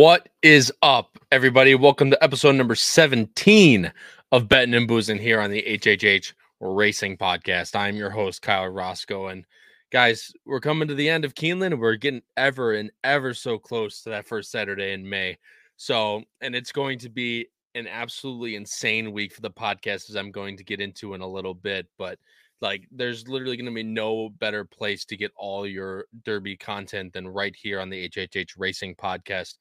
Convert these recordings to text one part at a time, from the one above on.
What is up, everybody? Welcome to episode number 17 of Betting and Boozing here on the HHH Racing Podcast. I'm your host, Kyle Roscoe. And guys, we're coming to the end of Keeneland. We're getting ever and ever so close to that first Saturday in May. So, and it's going to be an absolutely insane week for the podcast, as I'm going to get into in a little bit. But like, there's literally going to be no better place to get all your Derby content than right here on the HHH Racing Podcast.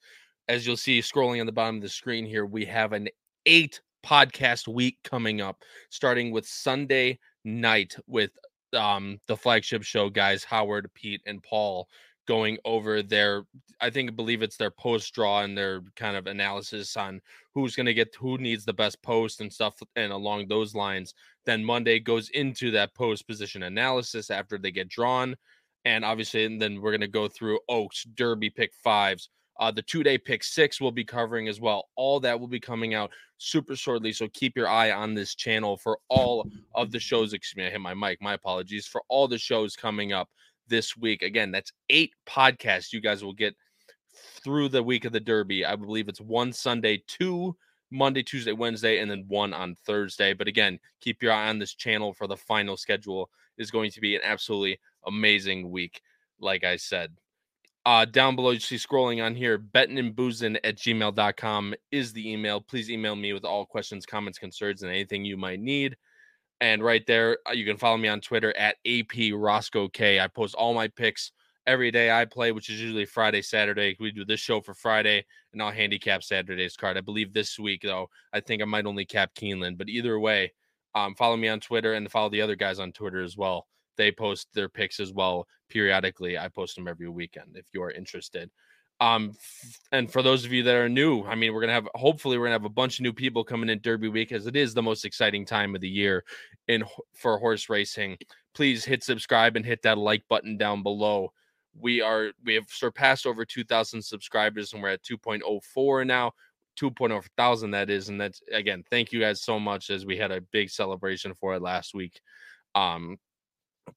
As you'll see scrolling on the bottom of the screen here, we have an eight podcast week coming up, starting with Sunday night with um the flagship show guys Howard, Pete, and Paul going over their I think I believe it's their post draw and their kind of analysis on who's going to get who needs the best post and stuff and along those lines. Then Monday goes into that post position analysis after they get drawn. And obviously, and then we're going to go through Oaks, Derby pick fives. Uh, the two day pick six will be covering as well. All that will be coming out super shortly. So keep your eye on this channel for all of the shows. Excuse me, I hit my mic. My apologies for all the shows coming up this week. Again, that's eight podcasts you guys will get through the week of the Derby. I believe it's one Sunday, two Monday, Tuesday, Wednesday, and then one on Thursday. But again, keep your eye on this channel for the final schedule. is going to be an absolutely amazing week, like I said. Uh, down below, you see scrolling on here, betting and boozing at gmail.com is the email. Please email me with all questions, comments, concerns, and anything you might need. And right there, uh, you can follow me on Twitter at AP Roscoe K. I post all my picks every day I play, which is usually Friday, Saturday. We do this show for Friday, and I'll handicap Saturday's card. I believe this week, though, I think I might only cap Keeneland. But either way, um, follow me on Twitter and follow the other guys on Twitter as well. They post their picks as well periodically. I post them every weekend if you're interested. Um, and for those of you that are new, I mean, we're gonna have hopefully we're gonna have a bunch of new people coming in Derby week as it is the most exciting time of the year in for horse racing. Please hit subscribe and hit that like button down below. We are we have surpassed over 2,000 subscribers and we're at 2.04 now. 2.0 thousand that is and that's again thank you guys so much as we had a big celebration for it last week um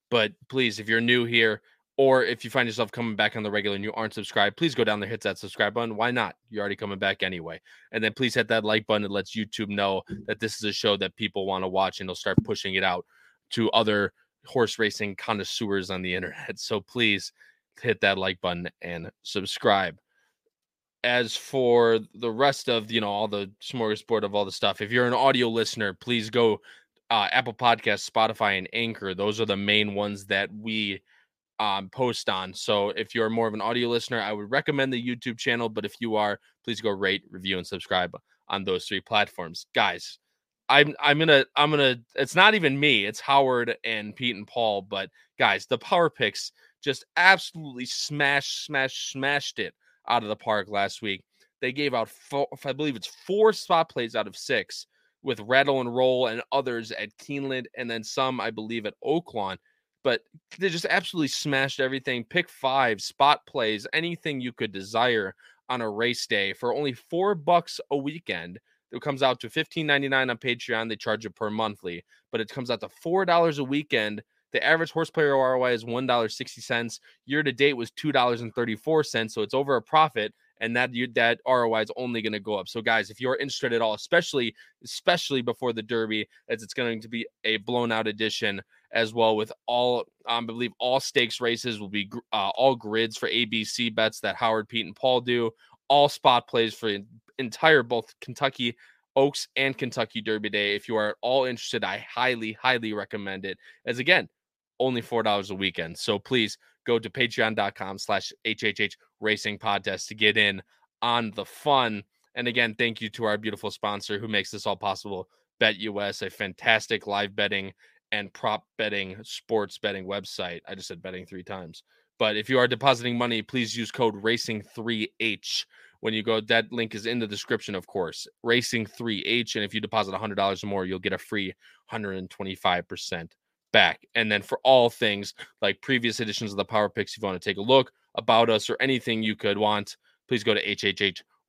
but please if you're new here or if you find yourself coming back on the regular and you aren't subscribed, please go down there, hit that subscribe button. Why not? You're already coming back anyway. And then please hit that like button. It lets YouTube know that this is a show that people want to watch and they'll start pushing it out to other horse racing connoisseurs on the internet. So please hit that like button and subscribe. As for the rest of you know all the smorgasbord of all the stuff, if you're an audio listener, please go uh, Apple Podcast, Spotify, and Anchor. Those are the main ones that we um, post on. So if you're more of an audio listener, I would recommend the YouTube channel. But if you are, please go rate, review, and subscribe on those three platforms, guys. I'm I'm gonna I'm gonna. It's not even me. It's Howard and Pete and Paul. But guys, the power picks just absolutely smashed, smashed, smashed it out of the park last week. They gave out four, I believe it's four spot plays out of six with Rattle and Roll and others at Keeneland, and then some, I believe, at Oaklawn but they just absolutely smashed everything. Pick five, spot plays, anything you could desire on a race day for only four bucks a weekend. It comes out to fifteen ninety nine on Patreon. They charge it per monthly, but it comes out to four dollars a weekend. The average horsepower ROI is one dollar sixty cents. Year to date was two dollars and thirty four cents, so it's over a profit and that you that ROI is only going to go up. So guys, if you're interested at all, especially especially before the Derby, as it's going to be a blown out edition as well with all um, I believe all stakes races will be uh, all grids for ABC bets that Howard, Pete, and Paul do. All spot plays for entire both Kentucky Oaks and Kentucky Derby Day. If you are at all interested, I highly, highly recommend it. As again, only four dollars a weekend. So please go to patreon.com slash HHH Racing Podcast to get in on the fun. And again, thank you to our beautiful sponsor who makes this all possible, BetUS, a fantastic live betting and prop betting sports betting website. I just said betting three times. But if you are depositing money, please use code RACING3H when you go. That link is in the description, of course. Racing3H. And if you deposit $100 or more, you'll get a free 125% back. And then for all things like previous editions of the Power Picks, if you want to take a look about us or anything you could want, please go to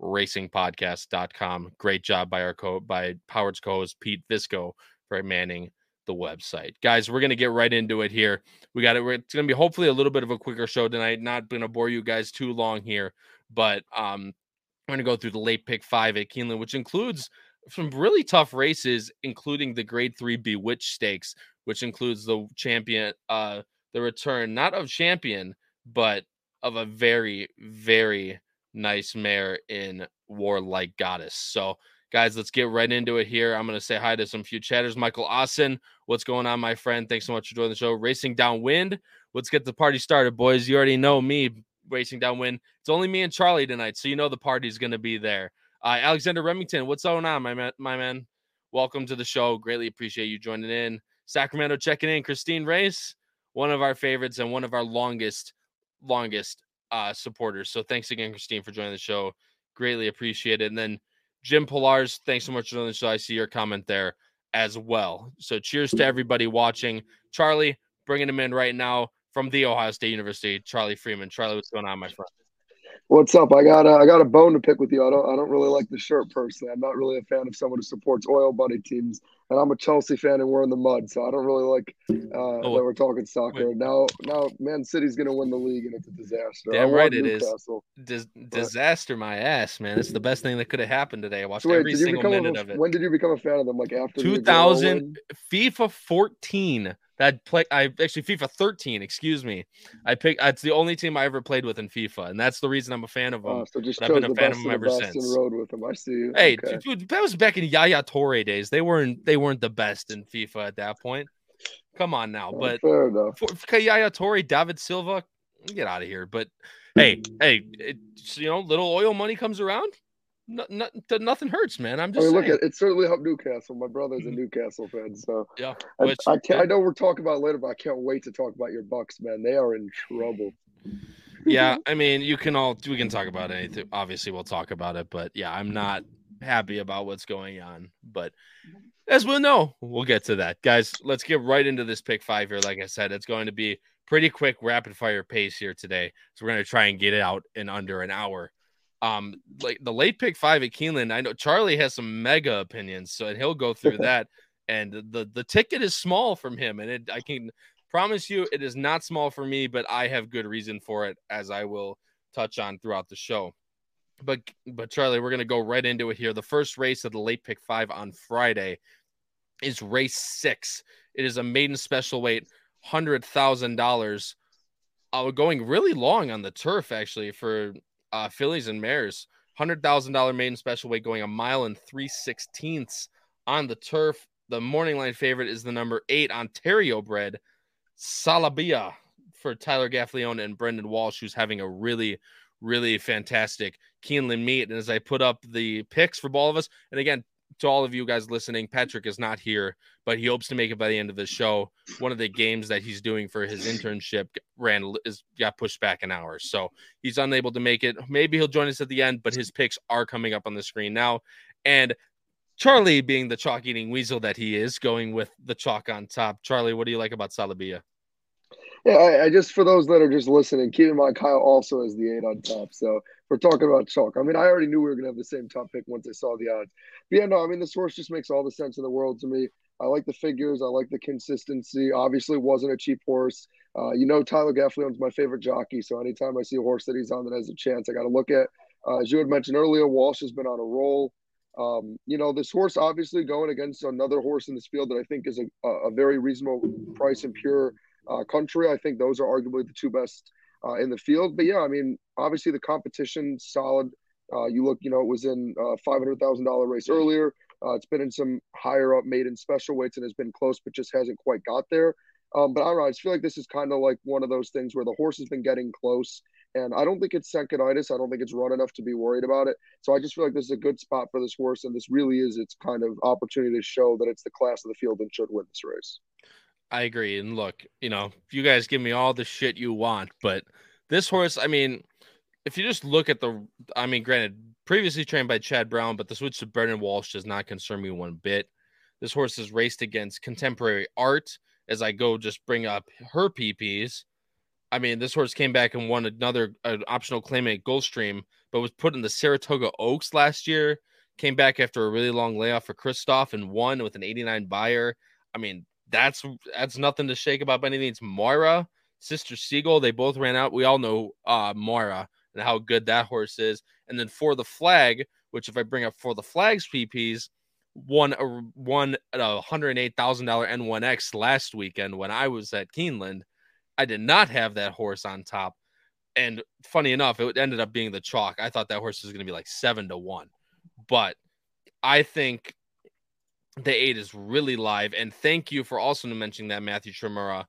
hhhracingpodcast.com. Great job by our co by Howard's co-host Pete Visco for manning the website. Guys, we're gonna get right into it here. We got it. It's gonna be hopefully a little bit of a quicker show tonight. Not gonna bore you guys too long here, but um, I'm to go through the late pick five at Keeneland, which includes some really tough races, including the grade three Bewitch Stakes, which includes the champion, uh, the return not of champion, but of a very, very nice mare in War Like Goddess. So, guys, let's get right into it here. I'm going to say hi to some few chatters. Michael Austin, what's going on, my friend? Thanks so much for joining the show. Racing Downwind, let's get the party started, boys. You already know me, Racing Downwind. It's only me and Charlie tonight, so you know the party's going to be there. Uh, Alexander Remington, what's going on, my man? My man, welcome to the show. Greatly appreciate you joining in. Sacramento checking in. Christine Race, one of our favorites and one of our longest, longest uh, supporters. So thanks again, Christine, for joining the show. Greatly appreciate it. And then Jim Polars, thanks so much for joining the show. I see your comment there as well. So cheers to everybody watching. Charlie, bringing him in right now from the Ohio State University, Charlie Freeman. Charlie, what's going on, my friend? What's up? I got a, I got a bone to pick with you. I don't I don't really like the shirt personally. I'm not really a fan of someone who supports oil buddy teams, and I'm a Chelsea fan and we're in the mud, so I don't really like uh, oh, that we're talking soccer. Wait. Now now Man City's gonna win the league and it's a disaster. Damn right it Newcastle. is. Dis- disaster my ass, man. It's the best thing that could have happened today. I watched so wait, every single minute a, of it. When did you become a fan of them? Like after 2000 FIFA 14 that play I actually FIFA 13, excuse me. I picked it's the only team I ever played with in FIFA, and that's the reason I'm a fan of oh, them. Oh, so just I've been a fan of them ever since. Road with them. I see. Hey, okay. dude, that was back in Yaya Toure days. They weren't they weren't the best in FIFA at that point. Come on now, oh, but fair enough. For, Yaya Toure, David Silva, get out of here. But hey, hey, it, you know, little oil money comes around no, no, nothing hurts, man. I'm just. I mean, look at it. Certainly helped Newcastle. My brother's a mm-hmm. Newcastle fan, so yeah. Which, I, I, can't, I know we're talking about later, but I can't wait to talk about your Bucks, man. They are in trouble. yeah, I mean, you can all we can talk about anything. Obviously, we'll talk about it, but yeah, I'm not happy about what's going on. But as we'll know, we'll get to that, guys. Let's get right into this pick five here. Like I said, it's going to be pretty quick, rapid fire pace here today. So we're going to try and get it out in under an hour. Um, like the late pick five at Keeneland, I know Charlie has some mega opinions, so and he'll go through that. And the the ticket is small from him, and it, I can promise you it is not small for me, but I have good reason for it, as I will touch on throughout the show. But but Charlie, we're gonna go right into it here. The first race of the late pick five on Friday is race six. It is a maiden special weight, hundred thousand dollars. Uh, going really long on the turf actually for uh, fillies and mares. Hundred thousand dollar maiden special weight going a mile and three sixteenths on the turf. The morning line favorite is the number eight Ontario bred Salabia for Tyler Gaffalione and Brendan Walsh, who's having a really, really fantastic Keeneland meet. And as I put up the picks for all of us, and again, to all of you guys listening, Patrick is not here, but he hopes to make it by the end of the show. One of the games that he's doing for his internship ran is got pushed back an hour, so he's unable to make it. Maybe he'll join us at the end, but his picks are coming up on the screen now. And Charlie, being the chalk eating weasel that he is, going with the chalk on top. Charlie, what do you like about Salabia? Yeah, I, I, just for those that are just listening, keep in mind Kyle also has the eight on top. So we're talking about chalk. I mean, I already knew we were gonna have the same top pick once I saw the odds. But yeah, no, I mean this horse just makes all the sense in the world to me. I like the figures. I like the consistency. Obviously, wasn't a cheap horse. Uh, you know, Tyler Gaffalione's my favorite jockey. So anytime I see a horse that he's on that has a chance, I got to look at. Uh, as you had mentioned earlier, Walsh has been on a roll. Um, you know, this horse obviously going against another horse in this field that I think is a, a very reasonable price and pure uh, country. I think those are arguably the two best uh, in the field. But yeah, I mean, obviously the competition solid. Uh, you look, you know, it was in a five hundred thousand dollar race earlier. Uh, it's been in some higher up maiden special weights and has been close, but just hasn't quite got there. Um, but I don't know. I just feel like this is kind of like one of those things where the horse has been getting close, and I don't think it's seconditis. I don't think it's run enough to be worried about it. So I just feel like this is a good spot for this horse, and this really is its kind of opportunity to show that it's the class of the field and should win this race. I agree. And look, you know, you guys give me all the shit you want, but this horse, I mean, if you just look at the, I mean, granted, previously trained by Chad Brown, but the switch to Brendan Walsh does not concern me one bit. This horse has raced against contemporary art as I go just bring up her PPs. I mean, this horse came back and won another an optional claim at Gulfstream, but was put in the Saratoga Oaks last year. Came back after a really long layoff for Christophe and won with an 89 Beyer. I mean, that's that's nothing to shake about by any means. Moira, Sister Siegel, they both ran out. We all know uh Moira and how good that horse is. And then for the flag, which if I bring up for the flags PPs, won a won a hundred eight thousand dollar N1X last weekend when I was at Keeneland. I did not have that horse on top. And funny enough, it ended up being the chalk. I thought that horse was going to be like seven to one, but I think the eight is really live. And thank you for also mentioning that Matthew Tremura.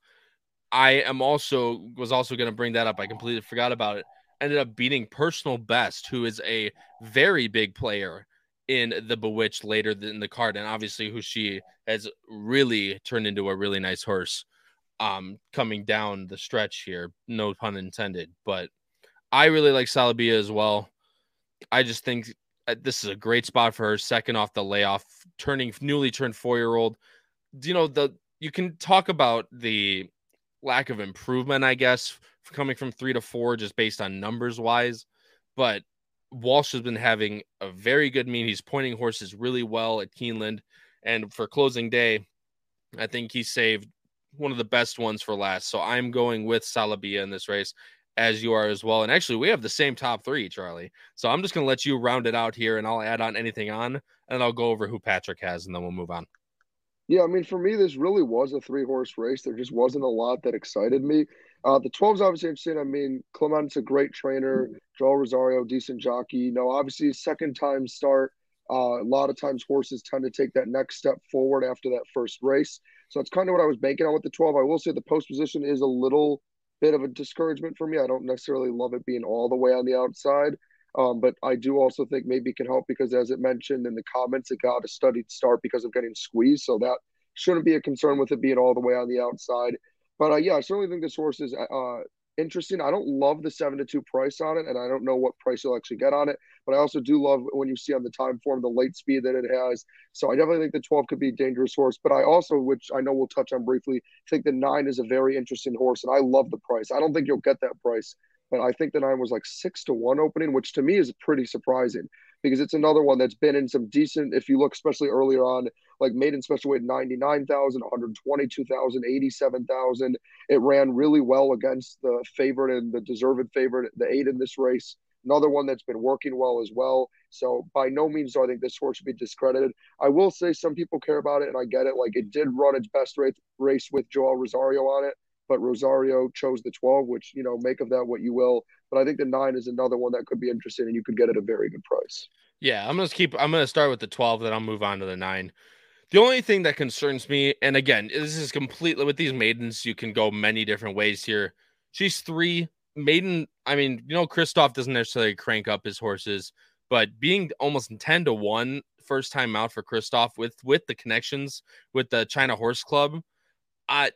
I am also was also going to bring that up. I completely forgot about it. Ended up beating personal best, who is a very big player in the Bewitched later in the card, and obviously who she has really turned into a really nice horse. Um, coming down the stretch here, no pun intended. But I really like Salabia as well. I just think Uh, this is a great spot for her. Second off the layoff, turning newly turned four year old. You know the you can talk about the lack of improvement, I guess, coming from three to four just based on numbers wise. But Walsh has been having a very good mean. He's pointing horses really well at Keeneland. And for closing day, I think he saved one of the best ones for last. So I'm going with Salabia in this race, as you are as well. And actually, we have the same top three, Charlie. So I'm just going to let you round it out here and I'll add on anything on and I'll go over who Patrick has and then we'll move on. Yeah, I mean, for me, this really was a three horse race. There just wasn't a lot that excited me. Uh, the 12's obviously interesting. I mean, Clement's a great trainer. Joel Rosario, decent jockey. You know, obviously, second time start. Uh, a lot of times, horses tend to take that next step forward after that first race. So it's kind of what I was banking on with the 12. I will say the post position is a little bit of a discouragement for me. I don't necessarily love it being all the way on the outside. Um, but I do also think maybe it can help because, as it mentioned in the comments, it got a studied start because of getting squeezed. So that shouldn't be a concern with it being all the way on the outside. But uh, yeah, I certainly think this horse is uh, interesting. I don't love the seven to two price on it, and I don't know what price you'll actually get on it. But I also do love when you see on the time form the late speed that it has. So I definitely think the 12 could be a dangerous horse. But I also, which I know we'll touch on briefly, think the nine is a very interesting horse, and I love the price. I don't think you'll get that price but I think the nine was like six to one opening, which to me is pretty surprising because it's another one that's been in some decent, if you look especially earlier on, like maiden special weight 99,000, 122,000, 87,000. It ran really well against the favorite and the deserved favorite, the eight in this race. Another one that's been working well as well. So by no means do I think this horse should be discredited. I will say some people care about it, and I get it. Like it did run its best race, race with Joel Rosario on it but Rosario chose the 12, which, you know, make of that what you will. But I think the nine is another one that could be interesting and you could get at a very good price. Yeah, I'm going to keep, I'm going to start with the 12, then I'll move on to the nine. The only thing that concerns me, and again, this is completely with these maidens, you can go many different ways here. She's three. Maiden, I mean, you know, Christophe doesn't necessarily crank up his horses, but being almost 10 to 1 first time out for Christophe with with the connections with the China Horse Club, I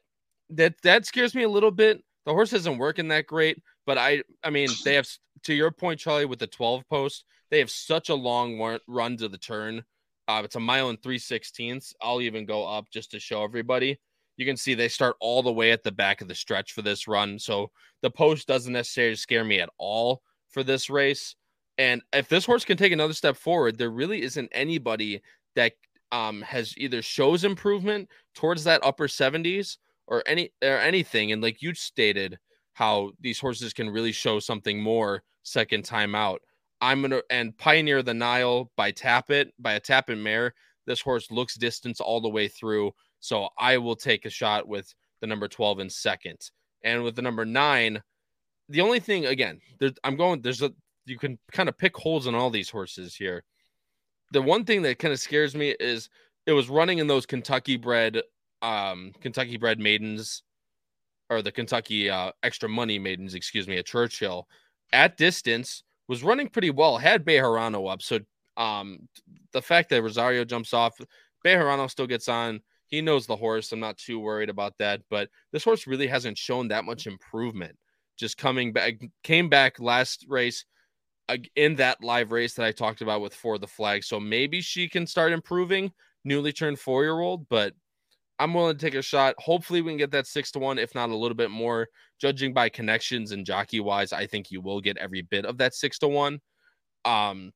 that that scares me a little bit. The horse isn't working that great, but I I mean they have to your point, Charlie, with the 12 post, they have such a long run to the turn. Uh, it's a mile and three sixteenths. I'll even go up just to show everybody. You can see they start all the way at the back of the stretch for this run. So the post doesn't necessarily scare me at all for this race. And if this horse can take another step forward, there really isn't anybody that um, has either shows improvement towards that upper 70s or any or anything. And like you stated, how these horses can really show something more second time out. I'm gonna and Pioneer the Nile by Tapit by a Tapit mare. This horse looks distance all the way through, so I will take a shot with the number 12 in second. And with the number nine, the only thing again, there, I'm going. There's a you can kind of pick holes in all these horses here. The one thing that kind of scares me is it was running in those Kentucky bred um, Kentucky bred maidens or the Kentucky uh, extra money maidens, excuse me, at Churchill at distance was running pretty well. Had Bejarano up, so um, the fact that Rosario jumps off, Bejarano still gets on. He knows the horse. I'm not too worried about that. But this horse really hasn't shown that much improvement. Just coming back, came back last race in that live race that I talked about with for the flag. So maybe she can start improving. Newly turned four year old, but I'm willing to take a shot. Hopefully, we can get that six to one, if not a little bit more. Judging by connections and jockey wise, I think you will get every bit of that six to one. Um,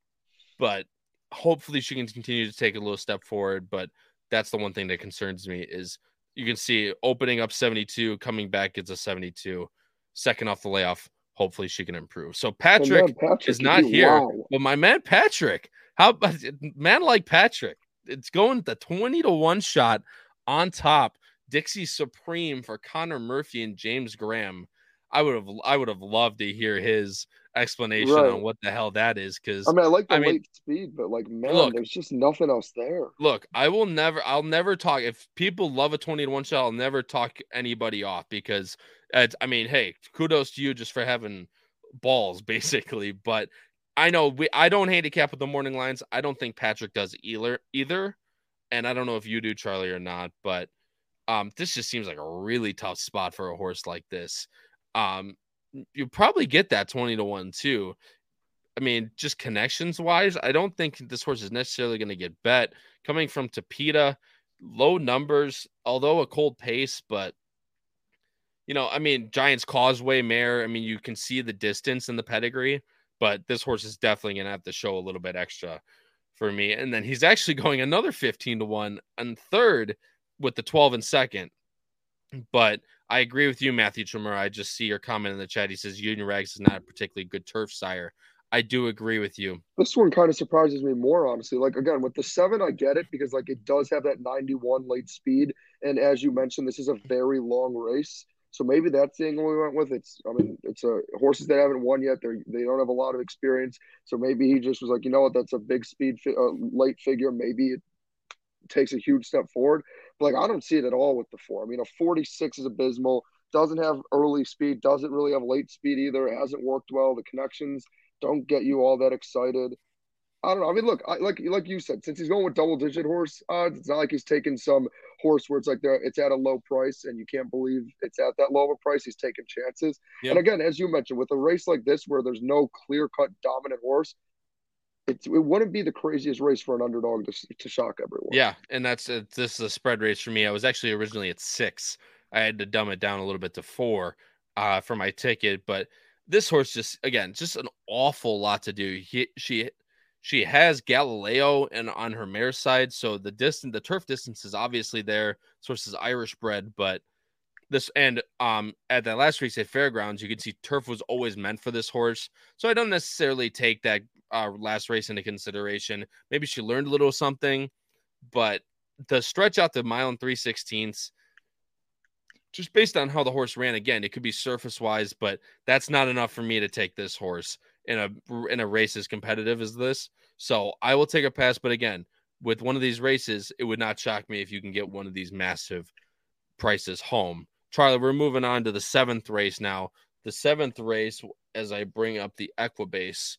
but hopefully, she can continue to take a little step forward. But that's the one thing that concerns me is you can see opening up 72, coming back gets a 72, second off the layoff, hopefully she can improve. So Patrick, Patrick is not here, wow. but my man Patrick, how about man like Patrick? It's going the 20 to 1 shot on top. Dixie Supreme for Connor Murphy and James Graham. I would have I would have loved to hear his explanation right. on what the hell that is because I mean I like the I late mean, speed, but like man, look, there's just nothing else there. Look, I will never I'll never talk if people love a 20 to 1 shot, I'll never talk anybody off because it's, I mean, hey, kudos to you just for having balls, basically. But I know we I don't handicap with the morning lines. I don't think Patrick does either either. And I don't know if you do, Charlie, or not, but um, this just seems like a really tough spot for a horse like this. Um, you probably get that 20 to 1 too. I mean, just connections wise, I don't think this horse is necessarily going to get bet. Coming from Tapeta, low numbers, although a cold pace, but you know, I mean, Giants Causeway mare. I mean, you can see the distance and the pedigree, but this horse is definitely going to have to show a little bit extra for me. And then he's actually going another 15 to 1 and third with the 12 and second. But I agree with you, Matthew Trimmer. I just see your comment in the chat. He says Union Rags is not a particularly good turf sire. I do agree with you. This one kind of surprises me more, honestly. Like again, with the seven, I get it because like it does have that 91 late speed. And as you mentioned, this is a very long race. So maybe that's the angle we went with. It's, I mean, it's a horses that haven't won yet. They they don't have a lot of experience. So maybe he just was like, you know what, that's a big speed fi- uh, late figure. Maybe it takes a huge step forward. But like, I don't see it at all with the four. I mean, a 46 is abysmal. Doesn't have early speed. Doesn't really have late speed either. It hasn't worked well. The connections don't get you all that excited. I don't know. I mean, look, I, like like you said, since he's going with double digit horse odds, it's not like he's taking some horse where it's like it's at a low price and you can't believe it's at that low of a price. He's taking chances. Yep. And again, as you mentioned, with a race like this where there's no clear cut dominant horse, it's, it wouldn't be the craziest race for an underdog to, to shock everyone. Yeah, and that's a, this is a spread race for me. I was actually originally at six. I had to dumb it down a little bit to four uh, for my ticket, but this horse just again just an awful lot to do. He, she she has Galileo and on her mare side, so the distance, the turf distance is obviously there. Source is Irish bred, but this and um at that last race at Fairgrounds, you can see turf was always meant for this horse. So I don't necessarily take that uh, last race into consideration. Maybe she learned a little something, but the stretch out the mile and three sixteenths, just based on how the horse ran again, it could be surface wise, but that's not enough for me to take this horse in a in a race as competitive as this. So I will take a pass. But again, with one of these races, it would not shock me if you can get one of these massive prices home. Charlie, we're moving on to the seventh race now. The seventh race, as I bring up the Equibase,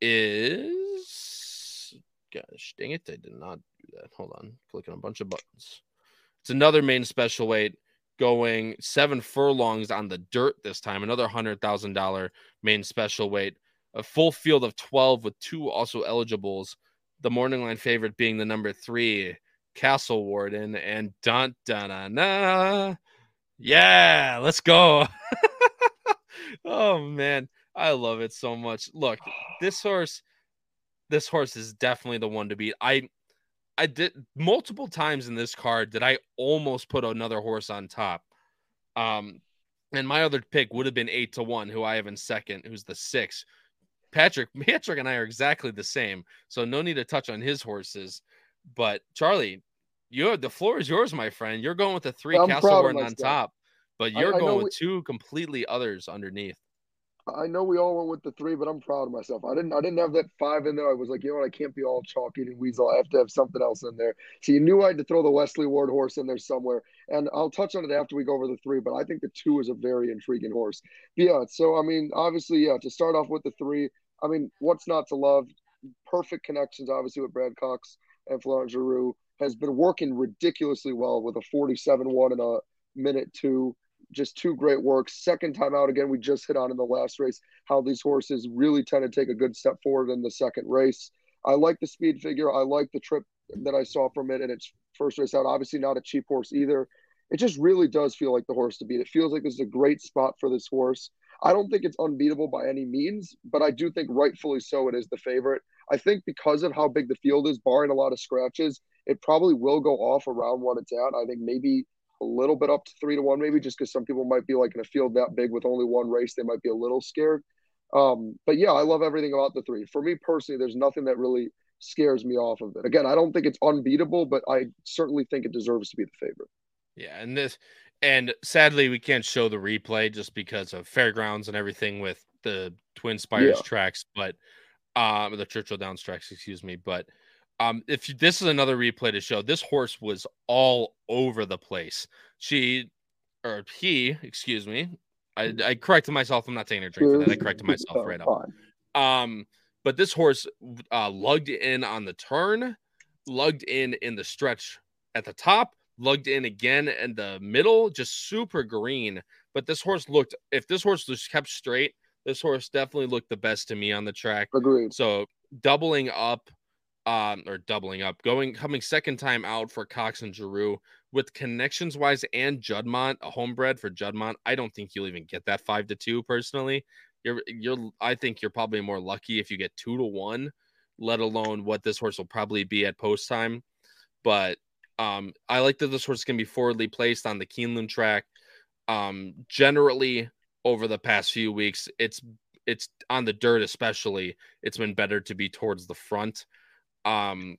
is gosh dang it, I did not do that. Hold on, clicking a bunch of buttons. It's another main special weight going seven furlongs on the dirt this time, another hundred thousand dollar main special weight a full field of 12 with two also eligibles. The morning line favorite being the number three, Castle Warden, and dun dun dun. Yeah, let's go. oh man, I love it so much. Look, this horse, this horse is definitely the one to beat. I I did multiple times in this card that I almost put another horse on top. Um, and my other pick would have been eight to one, who I have in second, who's the six, Patrick, Patrick and I are exactly the same, so no need to touch on his horses. But Charlie, you the floor is yours, my friend. You're going with the three I'm Castleborn on top, but you're I, I going with we, two completely others underneath. I know we all went with the three, but I'm proud of myself. I didn't I didn't have that five in there. I was like, you know what, I can't be all chalk eating weasel. I have to have something else in there. So you knew I had to throw the Wesley Ward horse in there somewhere. And I'll touch on it after we go over the three, but I think the two is a very intriguing horse. Yeah, so I mean, obviously, yeah, to start off with the three, I mean, what's not to love? Perfect connections, obviously, with Brad Cox and Florent Geroux has been working ridiculously well with a 47 1 and a minute two. Just two great works. Second time out again, we just hit on in the last race how these horses really tend to take a good step forward in the second race. I like the speed figure. I like the trip that I saw from it in its first race out. Obviously, not a cheap horse either. It just really does feel like the horse to beat. It feels like this is a great spot for this horse. I don't think it's unbeatable by any means, but I do think rightfully so it is the favorite. I think because of how big the field is, barring a lot of scratches, it probably will go off around what it's at. I think maybe a little bit up to three to one, maybe just because some people might be like in a field that big with only one race, they might be a little scared. Um, but yeah, I love everything about the three. For me personally, there's nothing that really scares me off of it. Again, I don't think it's unbeatable, but I certainly think it deserves to be the favorite. Yeah, and this and sadly we can't show the replay just because of fairgrounds and everything with the Twin Spires yeah. tracks, but um the Churchill Downs tracks, excuse me. But um if you, this is another replay to show, this horse was all over the place. She or he, excuse me. I, I corrected myself. I'm not taking a drink for that. I corrected myself right up. Um, but this horse uh, lugged in on the turn, lugged in in the stretch at the top, lugged in again in the middle, just super green. But this horse looked, if this horse just kept straight, this horse definitely looked the best to me on the track. Agreed. So doubling up, um, or doubling up, going coming second time out for Cox and Geroux with connections wise and Juddmonte, a homebred for Juddmonte. I don't think you'll even get that five to two personally. You're you're I think you're probably more lucky if you get two to one, let alone what this horse will probably be at post time. But um, I like that this horse can be forwardly placed on the Keeneland track. Um, generally, over the past few weeks, it's it's on the dirt, especially. It's been better to be towards the front. Um,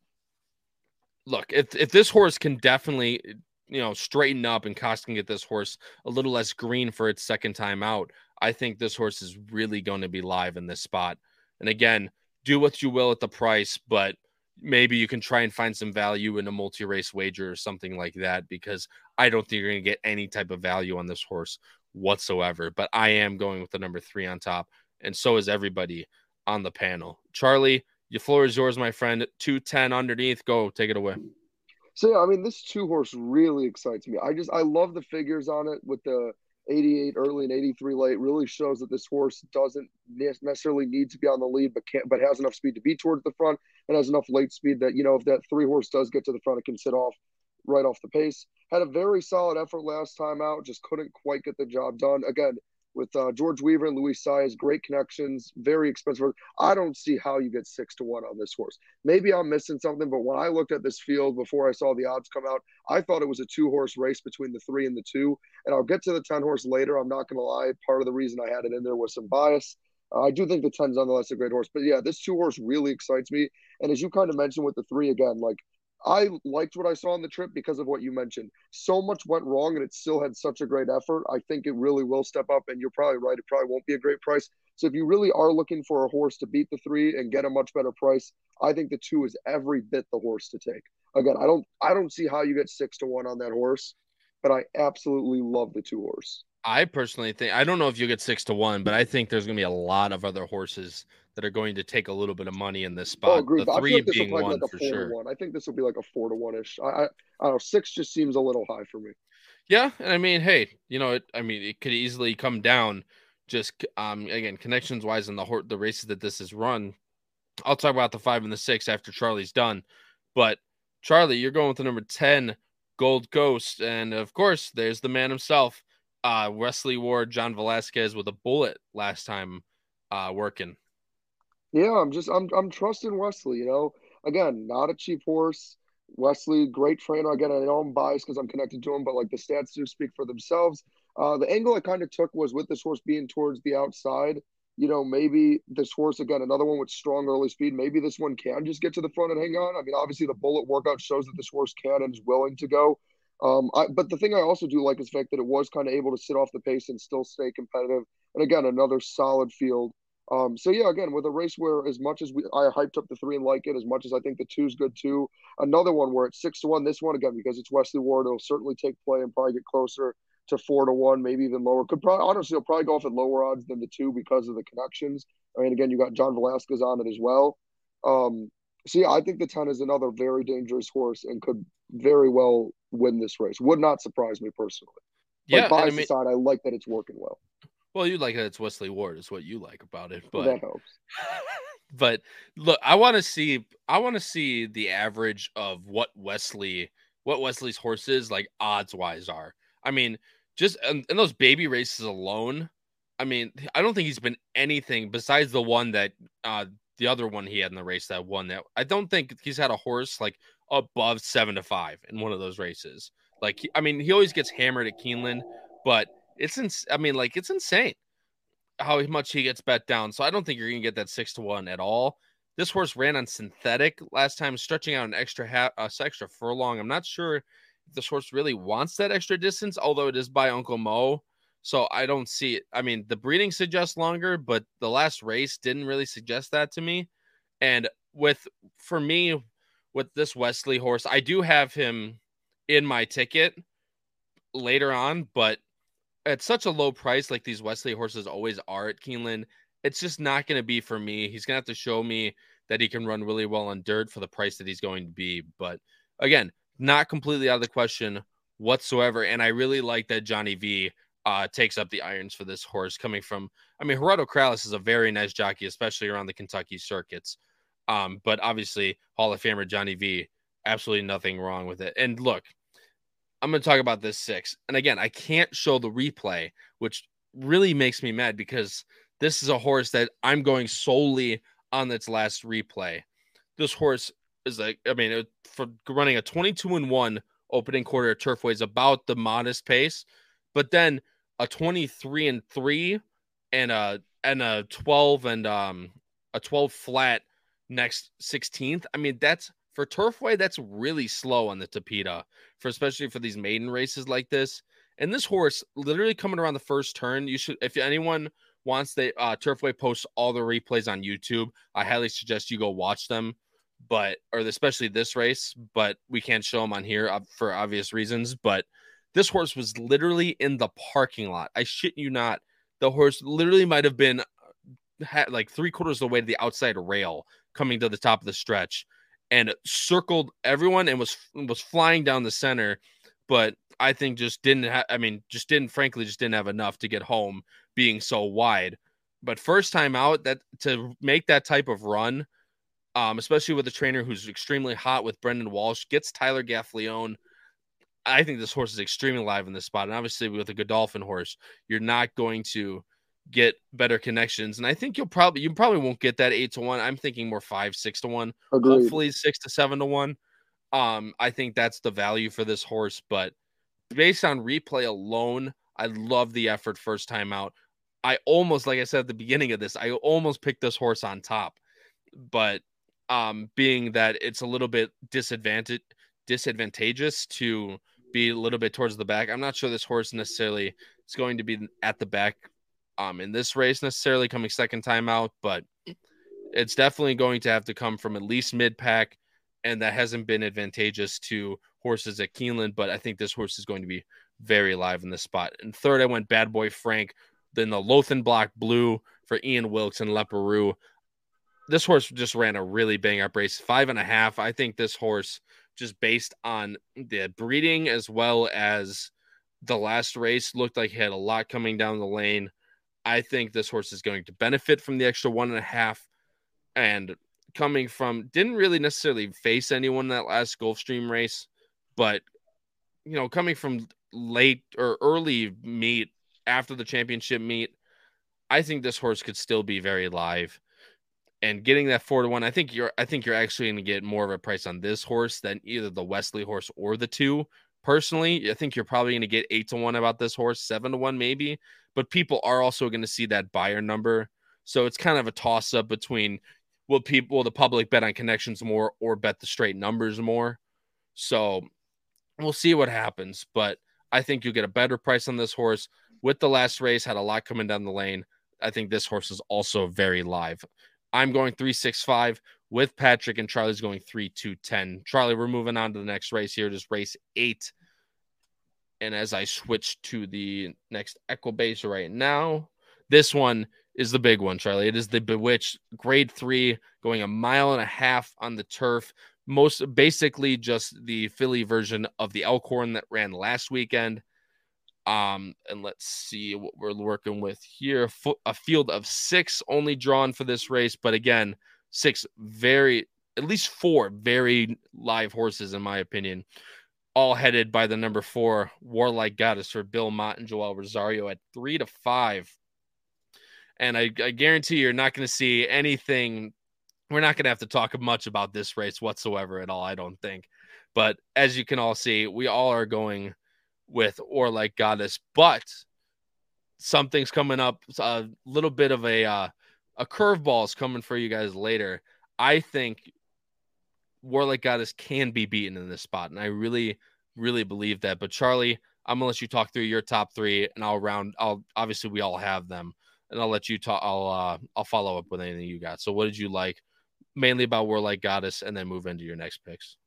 look, if if this horse can definitely you know straighten up and Cox can get this horse a little less green for its second time out, I think this horse is really going to be live in this spot. And again, do what you will at the price, but maybe you can try and find some value in a multi-race wager or something like that because I don't think you're going to get any type of value on this horse whatsoever. But I am going with the number three on top, and so is everybody on the panel. Charlie, your floor is yours, my friend. Two ten underneath. Go take it away. So yeah, I mean, this two horse really excites me. I just I love the figures on it with the 88 early and 83 late really shows that this horse doesn't necessarily need to be on the lead, but can't, but has enough speed to be towards the front and has enough late speed that, you know, if that three horse does get to the front, it can sit off right off the pace. Had a very solid effort last time out, just couldn't quite get the job done. Again, with uh, George Weaver and Luis Saez, great connections, very expensive. I don't see how you get six to one on this horse. Maybe I'm missing something, but when I looked at this field before I saw the odds come out, I thought it was a two horse race between the three and the two. And I'll get to the 10 horse later. I'm not going to lie. Part of the reason I had it in there was some bias. Uh, I do think the 10's nonetheless a great horse. But yeah, this two horse really excites me. And as you kind of mentioned with the three again, like I liked what I saw on the trip because of what you mentioned. So much went wrong and it still had such a great effort. I think it really will step up, and you're probably right. It probably won't be a great price. So if you really are looking for a horse to beat the three and get a much better price, I think the two is every bit the horse to take. Again, I don't I don't see how you get six to one on that horse, but I absolutely love the two horse. I personally think I don't know if you get six to one, but I think there's going to be a lot of other horses that are going to take a little bit of money in this oh, spot. Oh, the three like being one like for sure. One. I think this will be like a four to one ish. I, I, I don't know. Six just seems a little high for me. Yeah, and I mean, hey, you know, it, I mean, it could easily come down. Just um, again, connections wise in the the races that this is run. I'll talk about the five and the six after Charlie's done. But Charlie, you're going with the number ten, Gold Ghost, and of course, there's the man himself, uh, Wesley Ward, John Velazquez with a bullet last time uh, working. Yeah, I'm just I'm I'm trusting Wesley. You know, again, not a cheap horse. Wesley, great trainer. Again, I know I'm biased because I'm connected to him, but like the stats do speak for themselves. Uh, the angle I kind of took was with this horse being towards the outside. You know, maybe this horse again, another one with strong early speed. Maybe this one can just get to the front and hang on. I mean, obviously the bullet workout shows that this horse can and is willing to go. Um, I, but the thing I also do like is the fact that it was kind of able to sit off the pace and still stay competitive. And again, another solid field um, so yeah, again, with a race where as much as we I hyped up the three and like it, as much as I think the two is good too. Another one where it's six to one. This one again because it's Wesley Ward, it'll certainly take play and probably get closer to four to one, maybe even lower. Could probably honestly, it'll probably go off at lower odds than the two because of the connections. I mean, again, you got John Velazquez on it as well. Um, so yeah, I think the ten is another very dangerous horse and could very well win this race. Would not surprise me personally. But yeah, bias I mean, aside, I like that it's working well. Well, you like that it's Wesley Ward is what you like about it, but that helps. but look, I want to see I want to see the average of what Wesley what Wesley's horses like odds wise are. I mean, just in, in those baby races alone, I mean, I don't think he's been anything besides the one that uh the other one he had in the race that won that. I don't think he's had a horse like above seven to five in one of those races. Like, I mean, he always gets hammered at Keeneland, but it's ins- I mean, like it's insane how much he gets bet down. So I don't think you're gonna get that six to one at all. This horse ran on synthetic last time, stretching out an extra half, uh, extra furlong. I'm not sure if this horse really wants that extra distance, although it is by Uncle Mo. So I don't see it. I mean, the breeding suggests longer, but the last race didn't really suggest that to me. And with for me, with this Wesley horse, I do have him in my ticket later on, but at such a low price, like these Wesley horses always are at Keeneland, it's just not going to be for me. He's going to have to show me that he can run really well on dirt for the price that he's going to be. But again, not completely out of the question whatsoever. And I really like that Johnny V uh, takes up the irons for this horse coming from, I mean, Gerardo Corrales is a very nice jockey, especially around the Kentucky circuits. Um, but obviously, Hall of Famer Johnny V, absolutely nothing wrong with it. And look, I'm going to talk about this six. And again, I can't show the replay, which really makes me mad because this is a horse that I'm going solely on its last replay. This horse is like, I mean, for running a 22 and 1 opening quarter at Turfway is about the modest pace, but then a 23 and 3 and a and a 12 and um a 12 flat next 16th. I mean, that's for Turfway, that's really slow on the Tapeta, for especially for these maiden races like this. And this horse, literally coming around the first turn, you should, if anyone wants the uh, Turfway posts all the replays on YouTube, I highly suggest you go watch them. But or especially this race, but we can't show them on here for obvious reasons. But this horse was literally in the parking lot. I shit you not. The horse literally might have been uh, had like three quarters of the way to the outside rail coming to the top of the stretch and circled everyone and was was flying down the center, but I think just didn't have. I mean, just didn't. Frankly, just didn't have enough to get home, being so wide. But first time out, that to make that type of run, um, especially with a trainer who's extremely hot with Brendan Walsh, gets Tyler Gaffalione. I think this horse is extremely live in this spot, and obviously with a Godolphin horse, you're not going to get better connections. And I think you'll probably you probably won't get that eight to one. I'm thinking more five, six to one. Agreed. Hopefully six to seven to one. Um, I think that's the value for this horse, but based on replay alone, I love the effort first time out. I almost, like I said at the beginning of this, I almost picked this horse on top, but um, being that it's a little bit disadvantage disadvantageous to be a little bit towards the back, I'm not sure this horse necessarily is going to be at the back um, in this race necessarily coming second time out, but it's definitely going to have to come from at least mid pack, and that hasn't been advantageous to horses at Keeneland. But I think this horse is going to be very live in this spot. And third, I went Bad Boy Frank, then the Lothian Block Blue for Ian Wilkes and Leparoux. This horse just ran a really bang up race, five and a half. I think this horse, just based on the breeding as well as the last race, looked like he had a lot coming down the lane. I think this horse is going to benefit from the extra one and a half. And coming from, didn't really necessarily face anyone in that last Gulfstream race, but, you know, coming from late or early meet after the championship meet, I think this horse could still be very live. And getting that four to one, I think you're I think you're actually going to get more of a price on this horse than either the Wesley horse or the two. Personally, I think you're probably going to get eight to one about this horse, seven to one maybe but people are also going to see that Beyer number. So it's kind of a toss up between will people will the public bet on connections more or bet the straight numbers more. So we'll see what happens, but I think you'll get a better price on this horse. With the last race, had a lot coming down the lane. I think this horse is also very live. I'm going 365 with Patrick, and Charlie's going 3 2 10. Charlie, we're moving on to the next race here, just race eight. And as I switch to the next Equibase right now, this one is the big one, Charlie. It is the Bewitched Grade Three, going a mile and a half on the turf. Most basically just the filly version of the Elkhorn that ran last weekend. Um, and let's see what we're working with here. A field of six only drawn for this race, but again, six very, at least four very live horses, in my opinion all headed by the number four War Like Goddess for Bill Mott and Joel Rosario at three to five. And I, I guarantee you're not going to see anything. We're not going to have to talk much about this race whatsoever at all, I don't think. But as you can all see, we all are going with War Like Goddess, but something's coming up. A little bit of a uh, a curveball is coming for you guys later. I think War Like Goddess can be beaten in this spot, and I really, really believe that. But Charlie, I'm gonna let you talk through your top three, and I'll round. I'll obviously we all have them, and I'll let you talk. I'll uh, I'll follow up with anything you got. So, what did you like, mainly about War Like Goddess, and then move into your next picks?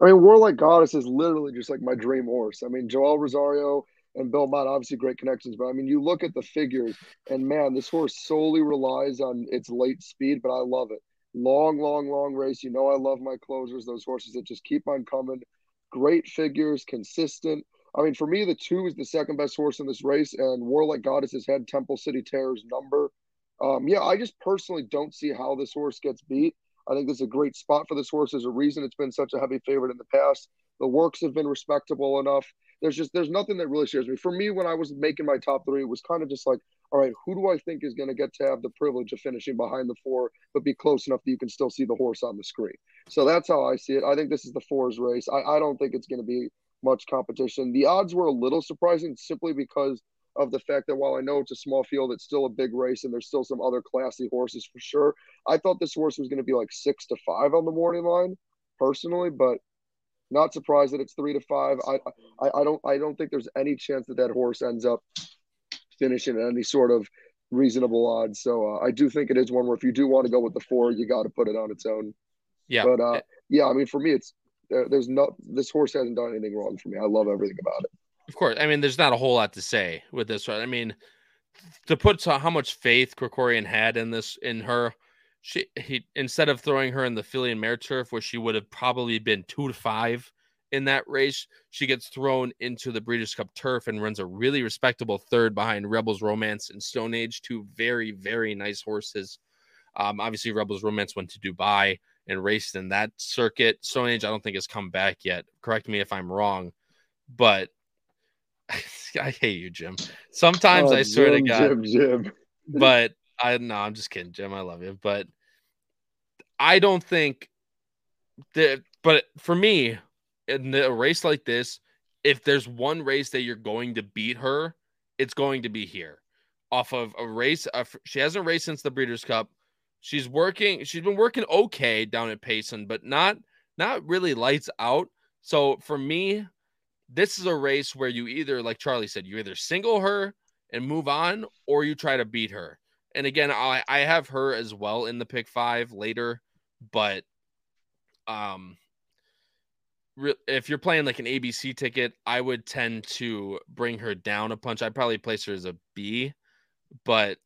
I mean, War Like Goddess is literally just like my dream horse. I mean, Joel Rosario and Bill Mott, obviously great connections, but I mean, you look at the figures, and man, this horse solely relies on its late speed, but I love it. Long, long, long race. You know, I love my closers, those horses that just keep on coming. Great figures, consistent. I mean, for me, the two is the second best horse in this race, and War Like Goddess has had Temple City Terror's number. Um, yeah, I just personally don't see how this horse gets beat. I think this is a great spot for this horse. There's a reason it's been such a heavy favorite in the past. The works have been respectable enough. There's just there's nothing that really scares me. For me, when I was making my top three, it was kind of just like, all right, who do I think is going to get to have the privilege of finishing behind the four, but be close enough that you can still see the horse on the screen? So that's how I see it. I think this is the fours race. I, I don't think it's going to be much competition. The odds were a little surprising simply because of the fact that while I know it's a small field, it's still a big race and there's still some other classy horses for sure. I thought this horse was going to be like six to five on the morning line, personally, but not surprised that it's three to five. I, I, I don't I don't think there's any chance that that horse ends up finishing at any sort of reasonable odds. So uh, I do think it is one where if you do want to go with the four, you got to put it on its own. Yeah. But uh, yeah, I mean, for me, it's there, there's no this horse hasn't done anything wrong for me. I love everything about it. Of course. I mean, there's not a whole lot to say with this. I mean, to put to how much faith Krikorian had in this in her, she he instead of throwing her in the filly and mare turf where she would have probably been two to five in that race, she gets thrown into the Breeders' Cup turf and runs a really respectable third behind Rebels Romance and Stone Age, two very very nice horses. Um, obviously, Rebels Romance went to Dubai and raced in that circuit. Stone Age, I don't think has come back yet. Correct me if I'm wrong, but I hate you, Jim. Sometimes oh, I swear Jim, to God, Jim, Jim. but I no, I'm just kidding, Jim. I love you, but I don't think that. But for me, in a race like this, if there's one race that you're going to beat her, it's going to be here. Off of a race, uh, she hasn't raced since the Breeders' Cup. She's working. She's been working okay down at Payson, but not not really lights out. So for me, this is a race where you either, like Charlie said, you either single her and move on, or you try to beat her. And again, I I have her as well in the pick five later, but um, if you're playing like an ABC ticket, I would tend to bring her down a punch. I'd probably place her as a B, but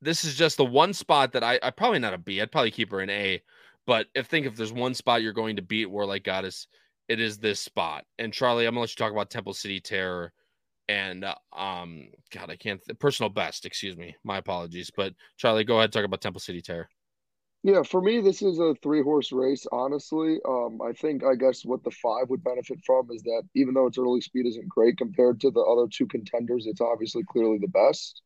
this is just the one spot that I I probably not a B. I'd probably keep her in A. But if think if there's one spot you're going to beat War Like Goddess, it is this spot. And Charlie, I'm gonna let you talk about Temple City Terror and uh, um God, I can't th- personal best, excuse me. My apologies. But Charlie, go ahead talk about Temple City Terror. Yeah, for me, this is a three horse race, honestly. Um, I think I guess what the five would benefit from is that even though its early speed isn't great compared to the other two contenders, it's obviously clearly the best.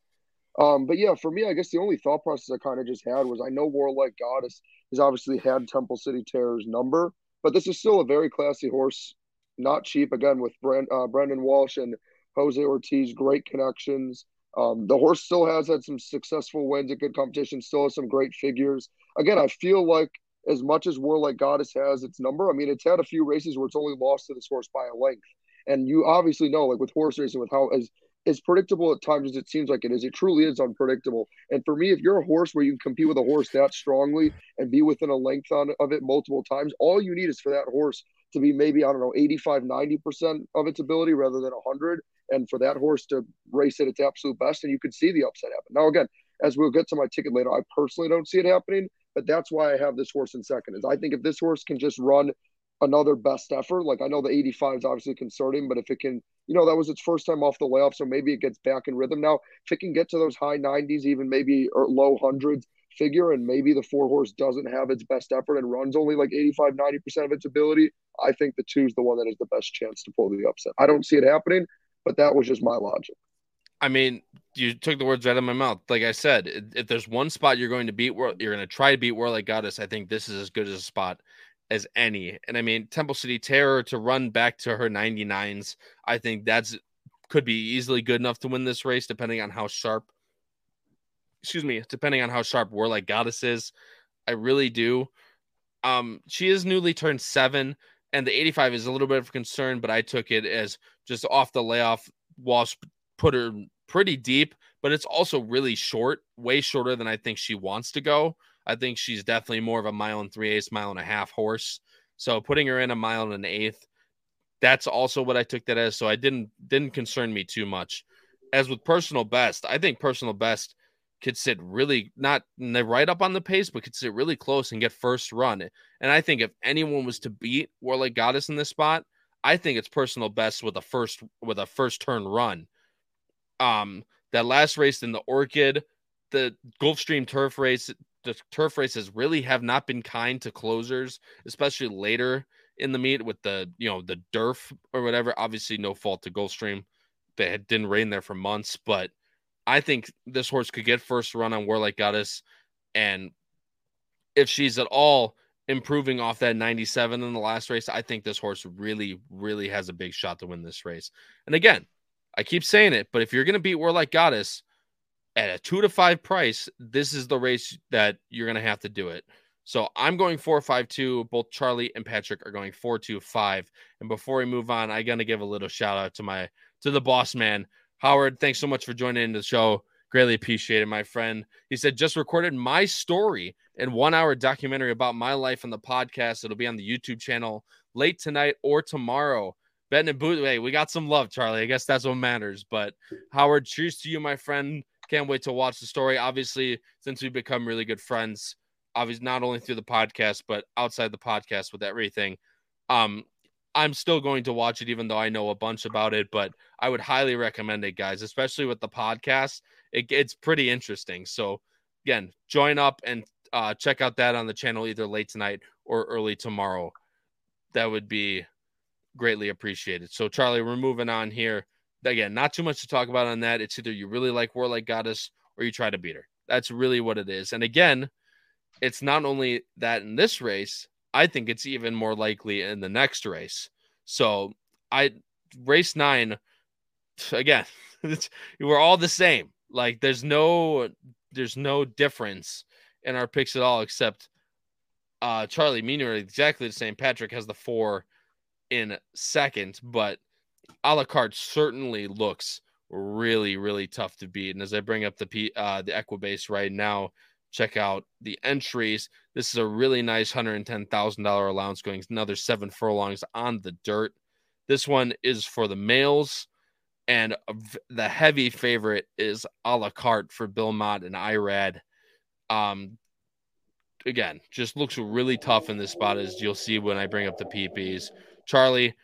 Um, but yeah, for me, I guess the only thought process I kind of just had was I know War Like Goddess has obviously had Temple City Terror's number, but this is still a very classy horse, not cheap. Again, with Brent, uh, Brendan Walsh and Jose Ortiz, great connections. Um, the horse still has had some successful wins at good competition, still has some great figures. Again, I feel like as much as War Like Goddess has its number, I mean, it's had a few races where it's only lost to this horse by a length. And you obviously know, like with horse racing, with how as as predictable at times as it seems like it is, it truly is unpredictable. And for me, if you're a horse where you can compete with a horse that strongly and be within a length on, of it multiple times, all you need is for that horse to be maybe, I don't know, 85, 90% of its ability rather than 100. And for that horse to race at its absolute best, and you could see the upset happen. Now, again, as we'll get to my ticket later, I personally don't see it happening, but that's why I have this horse in second. Is I think if this horse can just run another best effort, like I know the 85 is obviously concerning, but if it can you know, that was its first time off the layoff, so maybe it gets back in rhythm. Now, if it can get to those high 90s, even maybe or low hundreds figure, and maybe the four horse doesn't have its best effort and runs only like 85, 90% of its ability, I think the two is the one that has the best chance to pull the upset. I don't see it happening, but that was just my logic. I mean, you took the words right out of my mouth. Like I said, if there's one spot you're going to beat, you're going to try to beat War Like Goddess. I think this is as good as a spot as any. And I mean, Temple City Terror to run back to her 99s, I think that's could be easily good enough to win this race, depending on how sharp, excuse me, depending on how sharp War Like Goddess is. I really do. Um, she is newly turned seven, and the 85 is a little bit of concern, but I took it as just off the layoff. Walsh put her pretty deep, but it's also really short, way shorter than I think she wants to go. I think she's definitely more of a mile and three eighths, mile and a half horse. So putting her in a mile and an eighth, that's also what I took that as. So I didn't didn't concern me too much. As with personal best, I think personal best could sit really not right up on the pace, but could sit really close and get first run. And I think if anyone was to beat War Like Goddess in this spot, I think it's personal best with a first with a first turn run. Um, that last race in the Orchid, the Gulfstream Turf race, the turf races really have not been kind to closers, especially later in the meet with the you know the Durf or whatever. Obviously, no fault to Gulfstream; they didn't rain there for months, but I think this horse could get first run on War Like Goddess, and if she's at all improving off that 97 in the last race, I think this horse really, really has a big shot to win this race. And again, I keep saying it, but if you're going to beat War Like Goddess at a two to five price, this is the race that you're going to have to do it. So I'm going four five two. Both Charlie and Patrick are going four two five. And before we move on, I gotta give a little shout out to my to the boss man Howard, thanks so much for joining in the show. Greatly appreciated, my friend. He said, just recorded my story and one hour documentary about my life on the podcast. It'll be on the YouTube channel late tonight or tomorrow. Ben and Boot, hey, we got some love, Charlie. I guess that's what matters. But Howard, cheers to you, my friend. Can't wait to watch the story. Obviously, since we've become really good friends, obviously not only through the podcast, but outside the podcast with everything. Um, I'm still going to watch it, even though I know a bunch about it. But I would highly recommend it, guys, especially with the podcast. It, it's pretty interesting. So, again, join up and uh, check out that on the channel either late tonight or early tomorrow. That would be greatly appreciated. So, Charlie, we're moving on here. Again, not too much to talk about on that. It's either you really like War Like Goddess or you try to beat her. That's really what it is. And again, it's not only that in this race, I think it's even more likely in the next race. So I race nine again. we're all the same. Like there's no there's no difference in our picks at all, except uh Charlie, me are exactly the same. Patrick has the four in second, but a la carte certainly looks really, really tough to beat. And as I bring up the P, uh, the Equibase right now, check out the entries. This is a really nice $110,000 allowance going another seven furlongs on the dirt. This one is for the males, and the heavy favorite is a la carte for Bill Mott and Irad. Um, again, just looks really tough in this spot, as you'll see when I bring up the PPs. Charlie,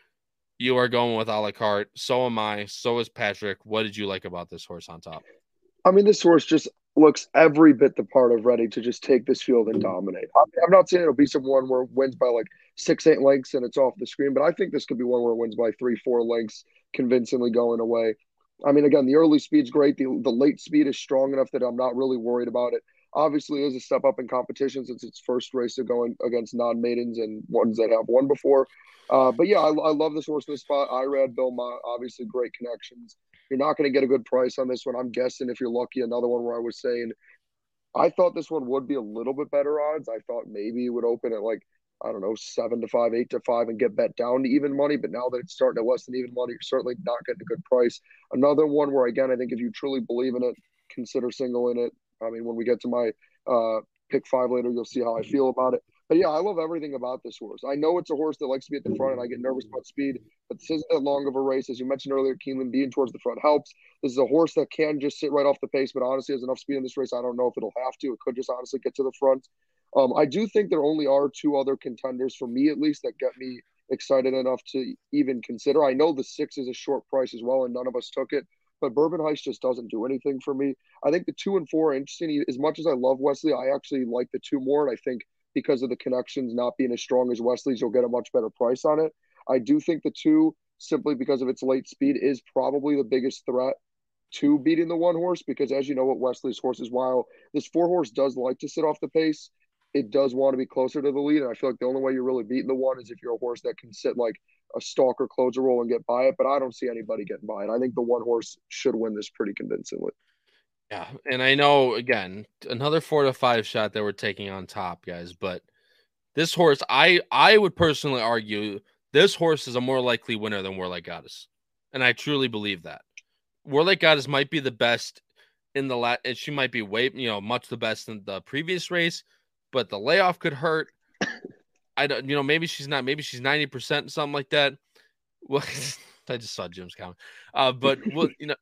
you are going with a la carte. So am I. So is Patrick. What did you like about this horse on top? I mean, this horse just looks every bit the part of ready to just take this field and mm-hmm. dominate. I'm not saying it'll be some one where it wins by like six, eight lengths and it's off the screen, but I think this could be one where it wins by three, four lengths, convincingly going away. I mean, again, the early speed's great. The, the late speed is strong enough that I'm not really worried about it. Obviously, is a step up in competition since it's first race of going against non maidens and ones that have won before. Uh, but yeah, I, I, love this horse in this spot. Irad Bill Mott, obviously great connections. You're not going to get a good price on this one. I'm guessing if you're lucky, another one where I was saying I thought this one would be a little bit better odds. I thought maybe it would open at like I don't know seven to five, eight to five, and get bet down to even money. But now that it's starting at less than even money, you're certainly not getting a good price. Another one where again, I think if you truly believe in it, consider single in it. I mean, when we get to my uh, pick five later, you'll see how I feel about it. But yeah, I love everything about this horse. I know it's a horse that likes to be at the front, and I get nervous about speed. But this isn't that long of a race, as you mentioned earlier. Keeneland being towards the front helps. This is a horse that can just sit right off the pace, but honestly has enough speed in this race. I don't know if it'll have to. It could just honestly get to the front. Um, I do think there only are two other contenders for me, at least, that get me excited enough to even consider. I know the six is a short price as well, and none of us took it but Bourbon Heist just doesn't do anything for me. I think the two and four are interesting. As much as I love Wesley, I actually like the two more. And I think because of the connections not being as strong as Wesley's, you'll get a much better price on it. I do think the two, simply because of its late speed, is probably the biggest threat to beating the one horse. Because as you know, what Wesley's horses, while this four horse does like to sit off the pace, it does want to be closer to the lead. And I feel like the only way you're really beating the one is if you're a horse that can sit like a stalker closer role and get by it. But I don't see anybody getting by it. I think the one horse should win this pretty convincingly. Yeah, and I know again another four to five shot that we're taking on top, guys. But this horse, I I would personally argue this horse is a more likely winner than War Like Goddess, and I truly believe that. War Like Goddess might be the best in the lat, and she might be way you know much the best in the previous race, but the layoff could hurt. I don't, you know, maybe she's not, maybe she's ninety percent, something like that. Well, I just saw Jim's comment, uh, but well, you know,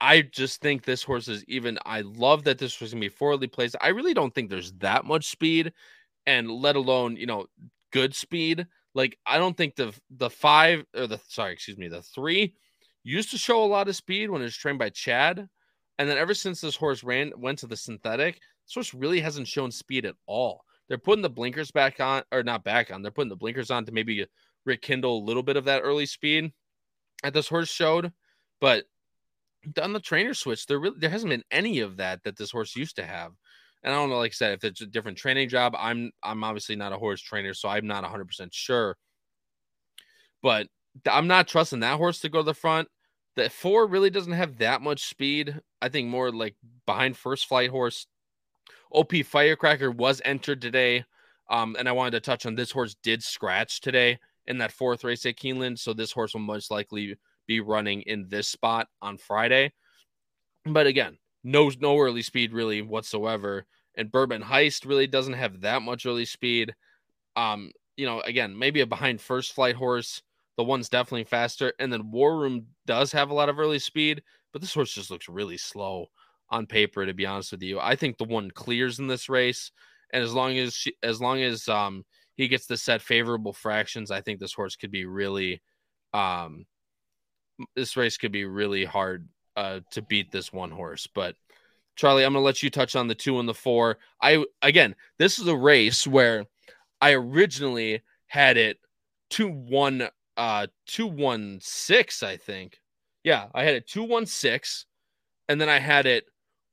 I just think this horse is even. I love that this was gonna be forwardly placed. I really don't think there's that much speed, and let alone you know good speed. Like I don't think the the five or the sorry, excuse me, the three used to show a lot of speed when it was trained by Chad, and then ever since this horse ran went to the synthetic, this horse really hasn't shown speed at all. They're putting the blinkers back on, or not back on. They're putting the blinkers on to maybe rekindle a little bit of that early speed that this horse showed, but on the trainer switch, there really there hasn't been any of that that this horse used to have. And I don't know, like I said, if it's a different training job, I'm I'm obviously not a horse trainer, so I'm not 100 percent sure. But I'm not trusting that horse to go to the front. The four really doesn't have that much speed. I think more like behind first flight horse. OP Firecracker was entered today. Um, and I wanted to touch on this horse did scratch today in that fourth race at Keeneland. So this horse will most likely be running in this spot on Friday. But again, no no early speed really whatsoever. And Bourbon Heist really doesn't have that much early speed. Um, you know, again, maybe a behind first flight horse. The one's definitely faster. And then War Room does have a lot of early speed, but this horse just looks really slow on paper, to be honest with you. I think the one clears in this race. And as long as she, as long as um he gets the set favorable fractions, I think this horse could be really um this race could be really hard uh, to beat this one horse. But Charlie, I'm gonna let you touch on the two and the four. I again, this is a race where I originally had it two one uh two one six, I think. Yeah, I had it two one six, and then I had it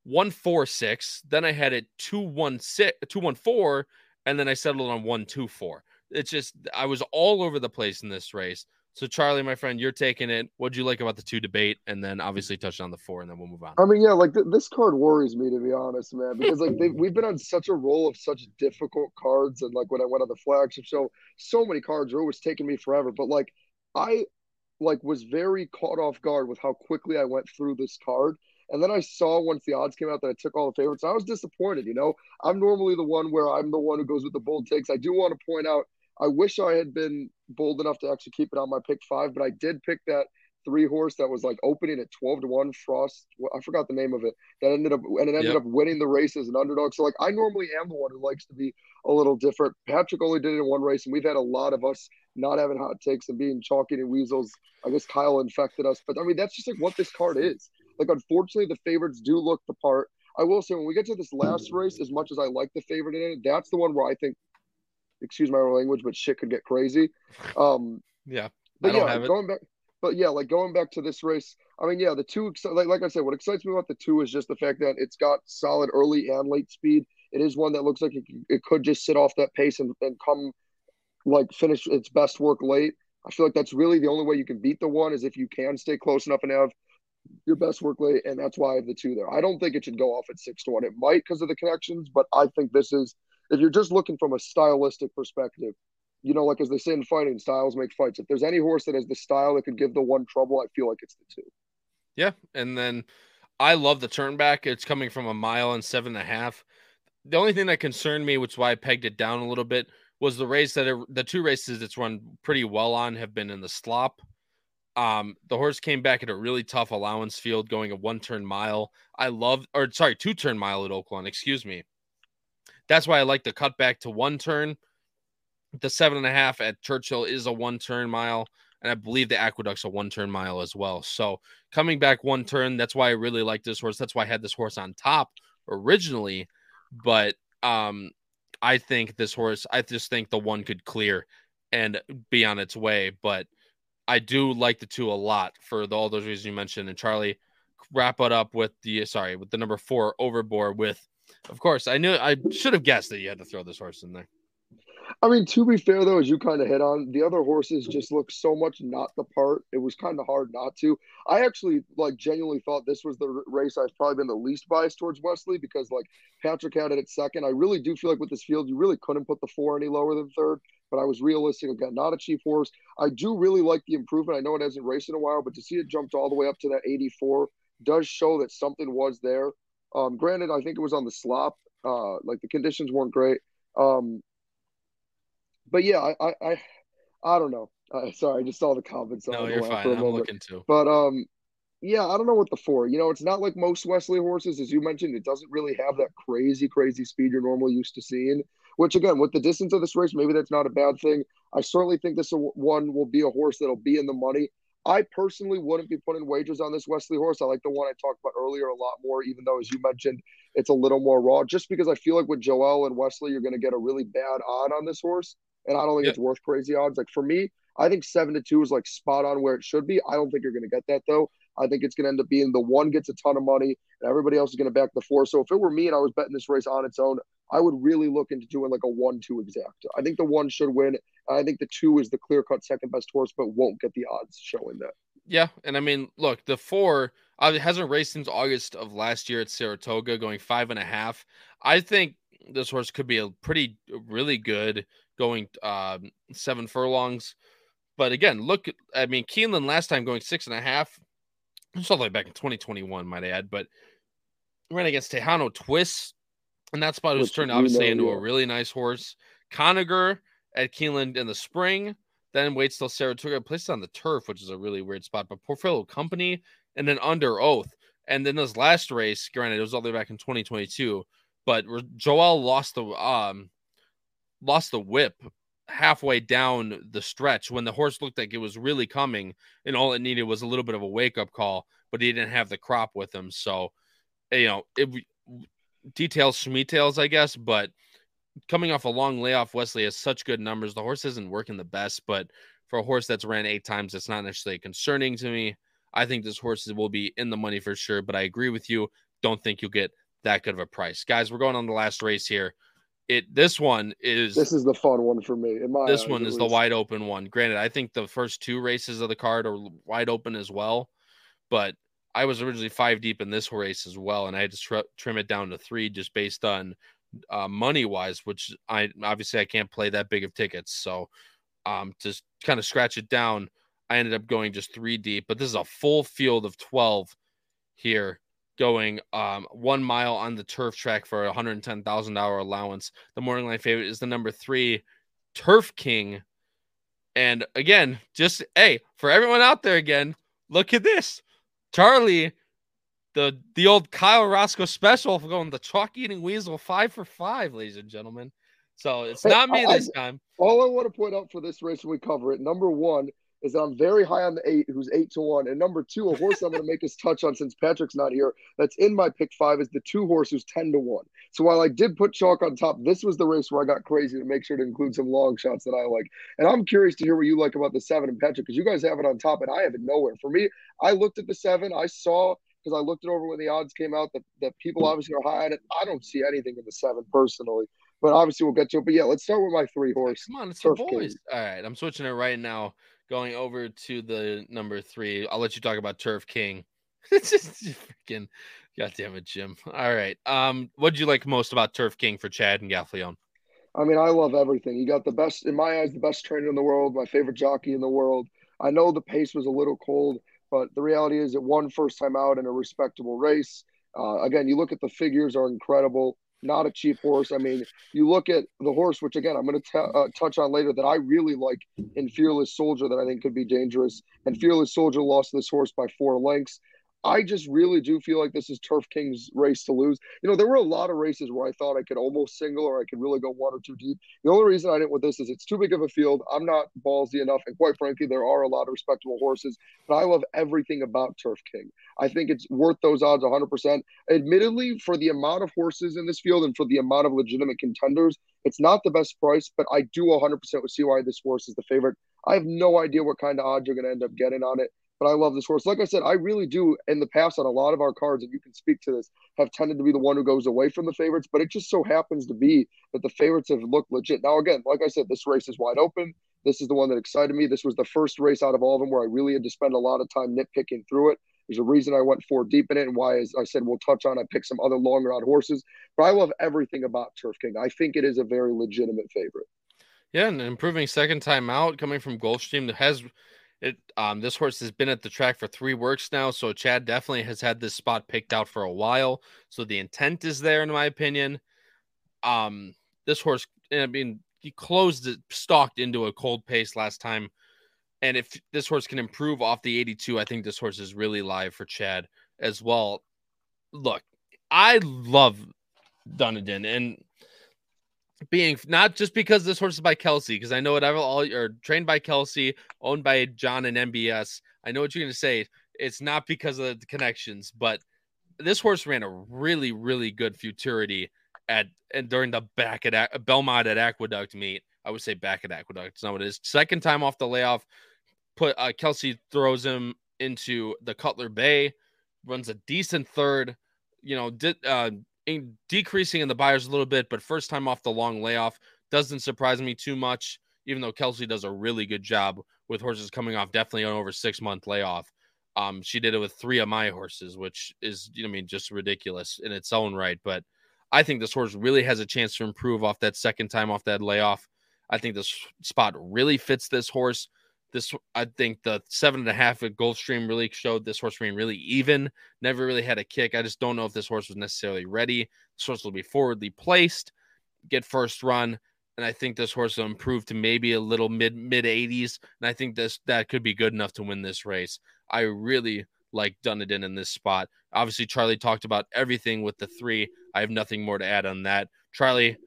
one four six. Then I had it two one six two one four, and then I settled on one two four. It's just I was all over the place in this race. So Charlie, my friend, you're taking it. What'd you like about the two debate, and then obviously touch on the four, and then we'll move on. I mean, yeah, like th- this card worries me to be honest, man, because like we've been on such a roll of such difficult cards, and like when I went on the flagship show, so many cards are always taking me forever. But like I like was very caught off guard with how quickly I went through this card. And then I saw once the odds came out that I took all the favorites. I was disappointed. You know, I'm normally the one where I'm the one who goes with the bold takes. I do want to point out I wish I had been bold enough to actually keep it on my pick five, but I did pick that three horse that was like opening at 12 to 1 frost i forgot the name of it that ended up and it ended yep. up winning the race as an underdog so like i normally am the one who likes to be a little different patrick only did it in one race and we've had a lot of us not having hot takes and being chalky and weasels i guess kyle infected us but i mean that's just like what this card is like unfortunately the favorites do look the part i will say when we get to this last race as much as i like the favorite in it that's the one where i think excuse my language, but shit could get crazy. Um, yeah, but yeah, going back, but yeah, like going back to this race. I mean, yeah, the two, like, like I said, what excites me about the two is just the fact that it's got solid early and late speed. It is one that looks like it, it could just sit off that pace and, and come like finish its best work late. I feel like that's really the only way you can beat the one is if you can stay close enough and have your best work late, and that's why I have the two there. I don't think it should go off at six to one. It might because of the connections, but I think this is if you're just looking from a stylistic perspective, you know, like as they say in fighting, styles make fights. If there's any horse that has the style that could give the one trouble, I feel like it's the two. Yeah, and then I love the turn back. It's coming from a mile and seven and a half. The only thing that concerned me, which is why I pegged it down a little bit, was the race that it, the two races it's run pretty well on have been in the slop. Um, the horse came back at a really tough allowance field, going a one turn mile. I love, or sorry, two turn mile at Oaklawn, Excuse me. That's why I like the cut back to one turn. The seven and a half at Churchill is a one turn mile. And I believe the aqueduct's a one turn mile as well. So coming back one turn, that's why I really like this horse. That's why I had this horse on top originally. But um, I think this horse, I just think the one could clear and be on its way. But I do like the two a lot for the, all those reasons you mentioned. And Charlie, wrap it up with the sorry with the number four overboard with of course, I knew I should have guessed that you had to throw this horse in there. I mean, to be fair though, as you kind of hit on, the other horses just look so much not the part. It was kind of hard not to. I actually like genuinely thought this was the race I've probably been the least biased towards Wesley because like Patrick had it at second. I really do feel like with this field, you really couldn't put the four any lower than third. But I was realistic again, not a cheap horse. I do really like the improvement. I know it hasn't raced in a while, but to see it jumped all the way up to that 84 does show that something was there. Um, granted, I think it was on the slop. Uh, like the conditions weren't great. Um, but yeah, I, I, I, I don't know. Uh, sorry, I just saw the comments. No, you're fine. I'm moment. looking too. But um, yeah, I don't know what the four. You know, it's not like most Wesley horses, as you mentioned. It doesn't really have that crazy, crazy speed you're normally used to seeing. Which again, with the distance of this race, maybe that's not a bad thing. I certainly think this one will be a horse that'll be in the money. I personally wouldn't be putting wagers on this Wesley horse. I like the one I talked about earlier a lot more, even though, as you mentioned, it's a little more raw. Just because I feel like with Joel and Wesley, you're going to get a really bad odd on this horse and I don't think yep. it's worth crazy odds. Like for me, I think seven to two is like spot on where it should be. I don't think you're going to get that though. I think it's going to end up being the one gets a ton of money and everybody else is going to back the four. So if it were me and I was betting this race on its own, I would really look into doing like a one-two exact. I think the one should win. I think the two is the clear-cut second best horse, but won't get the odds showing that. Yeah, and I mean, look, the four uh, hasn't raced since August of last year at Saratoga, going five and a half. I think this horse could be a pretty, really good going um, seven furlongs. But again, look, I mean, Keeneland last time going six and a half, it's all the way back in 2021, might add, but ran against Tejano Twist, and that spot was turned obviously into a really nice horse. Conagher at Keeneland in the spring, then waits till Saratoga, placed on the turf, which is a really weird spot, but Portfolio Company, and then under oath. And then this last race, granted, it was all the way back in 2022, but Joel lost the um lost the whip halfway down the stretch when the horse looked like it was really coming and all it needed was a little bit of a wake up call but he didn't have the crop with him. So you know it details schmetails i guess but coming off a long layoff wesley has such good numbers. The horse isn't working the best but for a horse that's ran eight times it's not necessarily concerning to me. I think this horse will be in the money for sure but i agree with you. Don't think you'll get that good of a price guys we're going on the last race here it this one is this is the fun one for me. In my this eyes, one is the wide open one. Granted, I think the first two races of the card are wide open as well, but I was originally five deep in this race as well, and I had to tr- trim it down to three just based on uh, money wise, which I obviously I can't play that big of tickets. So um, to kind of scratch it down, I ended up going just three deep. But this is a full field of twelve here going um, one mile on the turf track for a hundred ten thousand dollar allowance. The morning line favorite is the number three, Turf King. And again, just hey, for everyone out there again, look at this. Charlie, the the old Kyle Roscoe special for going the chalk eating weasel five for five, ladies and gentlemen. So it's not me this time. All I want to point out for this race when we cover it, number one, is that I'm very high on the eight, who's eight to one. And number two, a horse I'm going to make us touch on since Patrick's not here, that's in my pick five, is the two horse who's 10 to one. So while I did put chalk on top, this was the race where I got crazy to make sure to include some long shots that I like. And I'm curious to hear what you like about the seven and Patrick, because you guys have it on top and I have it nowhere. For me, I looked at the seven, I saw because I looked it over when the odds came out that, that people obviously are high on it. I don't see anything in the seven personally. But obviously we'll get to it. But yeah, let's start with my three horse. Come on, it's your boys. King. All right, I'm switching it right now going over to the number three. I'll let you talk about Turf King. it's just freaking God damn it, Jim. All right. Um, what did you like most about Turf King for Chad and Gaffalione? I mean, I love everything. You got the best, in my eyes, the best trainer in the world, my favorite jockey in the world. I know the pace was a little cold, but the reality is it won first time out in a respectable race. Uh, again, you look at the figures are incredible not a cheap horse. I mean, you look at the horse, which again I'm going to uh, touch on later, that I really like in Fearless Soldier, that I think could be dangerous. And Fearless Soldier lost this horse by four lengths. I just really do feel like this is Turf King's race to lose. You know, there were a lot of races where I thought I could almost single or I could really go one or two deep. The only reason I didn't with this is it's too big of a field. I'm not ballsy enough. And quite frankly, there are a lot of respectable horses, but I love everything about Turf King. I think it's worth those odds 100%. Admittedly, for the amount of horses in this field and for the amount of legitimate contenders, it's not the best price, but I do 100% see why this horse is the favorite. I have no idea what kind of odds you're going to end up getting on it but I love this horse. Like I said, I really do in the past on a lot of our cards, and you can speak to this, have tended to be the one who goes away from the favorites, but it just so happens to be that the favorites have looked legit. Now, again, like I said, this race is wide open. This is the one that excited me. This was the first race out of all of them where I really had to spend a lot of time nitpicking through it. There's a reason I went four deep in it, and why, as I said, we'll touch on. I picked some other longer out horses, but I love everything about Turf King. I think it is a very legitimate favorite. Yeah, and improving second time out coming from Gulfstream has it. Um, this horse has been at the track for three works now, so Chad definitely has had this spot picked out for a while. So the intent is there, in my opinion. Um, this horse, I mean, he closed it, stalked into a cold pace last time and if this horse can improve off the 82, I think this horse is really live for Chad as well. Look, I love Dunedin and being not just because this horse is by Kelsey, because I know whatever all you're trained by Kelsey, owned by John and MBS. I know what you're going to say. It's not because of the connections, but this horse ran a really, really good futurity at and during the back at Belmont at Aqueduct meet. I would say back at Aqueduct. It's not what it is. Second time off the layoff, put uh, Kelsey throws him into the Cutler Bay, runs a decent third, you know, did uh, decreasing in the Beyers a little bit, but first time off the long layoff doesn't surprise me too much, even though Kelsey does a really good job with horses coming off definitely an over six month layoff. Um, she did it with three of my horses, which is, you know, I mean, just ridiculous in its own right. But I think this horse really has a chance to improve off that second time off that layoff. I think this spot really fits this horse. This, I think, the seven and a half at Gulfstream really showed this horse being really even. Never really had a kick. I just don't know if this horse was necessarily ready. This horse will be forwardly placed, get first run, and I think this horse will improve to maybe a little mid mid 80s. And I think this that could be good enough to win this race. I really like Dunedin in this spot. Obviously, Charlie talked about everything with the three. I have nothing more to add on that. Charlie,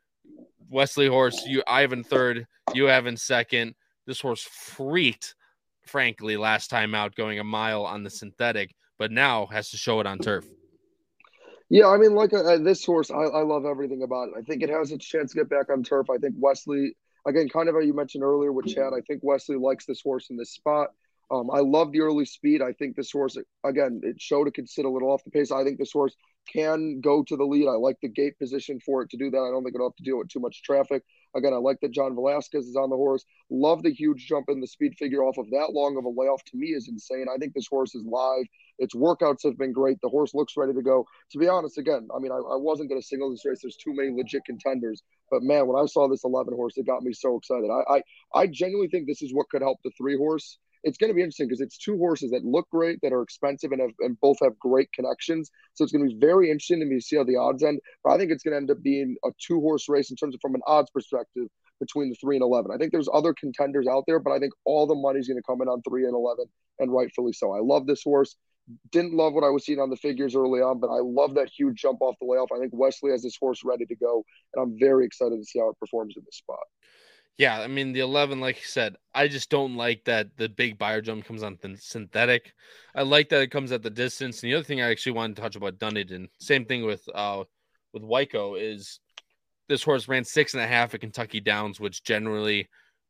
Wesley horse, you Ivan third, you have in second. This horse freaked, frankly, last time out going a mile on the synthetic, but now has to show it on turf. Yeah, I mean, like uh, this horse, I, I love everything about it. I think it has its chance to get back on turf. I think Wesley, again, kind of how you mentioned earlier with Chad, I think Wesley likes this horse in this spot. Um, I love the early speed. I think this horse, again, it showed it could sit a little off the pace. I think this horse can go to the lead. I like the gate position for it to do that. I don't think it'll have to deal with too much traffic. Again, I like that John Velazquez is on the horse. Love the huge jump in the speed figure off of that long of a layoff. To me, is insane. I think this horse is live. Its workouts have been great. The horse looks ready to go. To be honest, again, I mean, I, I wasn't going to single this race. There's too many legit contenders. But man, when I saw this 11 horse, it got me so excited. I, I, I genuinely think this is what could help the three horse it's going to be interesting because it's two horses that look great, that are expensive, and have, and both have great connections. So it's going to be very interesting to me to see how the odds end. But I think it's going to end up being a two horse race in terms of from an odds perspective between the three and eleven. I think there's other contenders out there, but I think all the money's going to come in on three and eleven, and rightfully so. I love this horse. Didn't love what I was seeing on the figures early on, but I love that huge jump off the layoff. I think Wesley has this horse ready to go, and I'm very excited to see how it performs in this spot. Yeah, I mean the 11 like you said, I just don't like that the big Beyer jump comes on th- synthetic. I like that it comes at the distance. And the other thing I actually wanted to touch about Dunedin, same thing with uh with Wyco is this horse ran six and a half at Kentucky Downs, which generally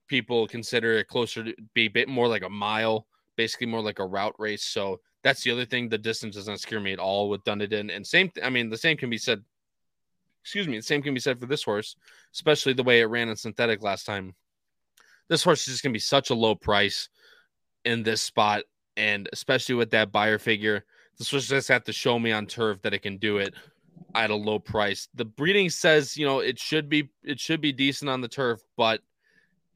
people consider it closer to be a bit more like a mile, basically more like a route race. So that's the other thing. The distance doesn't scare me at all with Dunedin. And same, I mean, the same can be said excuse me, the same can be said for this horse, especially the way it ran in synthetic last time. This horse is just going to be such a low price in this spot, and especially with that Beyer figure, this horse just have to show me on turf that it can do it at a low price. The breeding says you know it should be it should be decent on the turf, but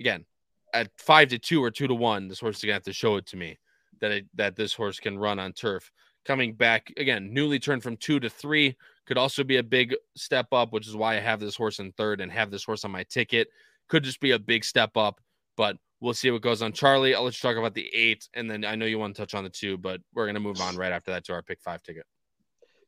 again, at five to two or two to one, this horse is gonna have to show it to me that it, that this horse can run on turf. Coming back again, newly turned from two to three, could also be a big step up, which is why I have this horse in third and have this horse on my ticket. Could just be a big step up, but we'll see what goes on. Charlie, I'll let you talk about the eight, and then I know you want to touch on the two, but we're going to move on right after that to our pick five ticket.